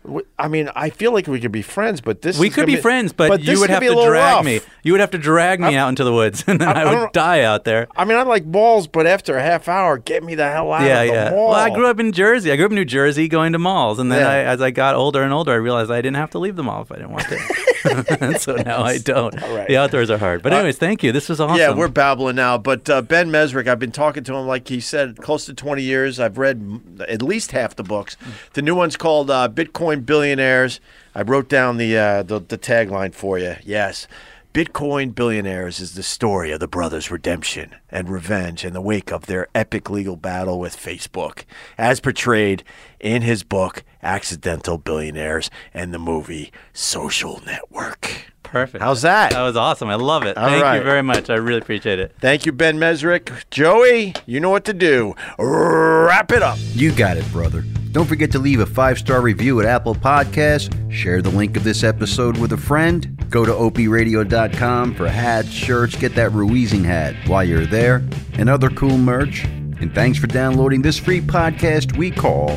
we, I mean, I feel like we could be friends, but this we could gonna be friends, but, this you would have to drag rough. me. You would have to drag me out into the woods, and then I- I, would die out there. I mean, I like balls, but after a half hour, get me the hell out yeah, of the yeah. mall. Well, I grew up in Jersey. I grew up in New Jersey, going to malls, and then Yeah. I, as I got older and older, I realized I didn't have to leave the mall if I didn't want to. So now I don't. All right. The outdoors are hard. But Uh, anyways, thank you. This was awesome. Yeah, we're babbling now. But uh, Ben Mezrich, I've been talking to him, like he said, close to 20 years. I've read m- at least half the books. The new one's called uh, Bitcoin Billionaires. I wrote down the, uh, the the tagline for you. Yes. Bitcoin Billionaires is the story of the brothers' redemption and revenge in the wake of their epic legal battle with Facebook, as portrayed in his book, Accidental Billionaires, and the movie Social Network. perfect. How's that? That was awesome. I love it. All thank right. you very much. I really appreciate it. Thank you, Ben Mezrich. Joey, you know what to do. Wrap it up. You got it, brother. Don't forget to leave a five star review at Apple Podcasts. Share the link of this episode with a friend. Go to opieradio.com for hats, shirts, get that Ruizing hat while you're there, and other cool merch. And thanks for downloading this free podcast we call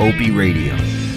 Opie Radio.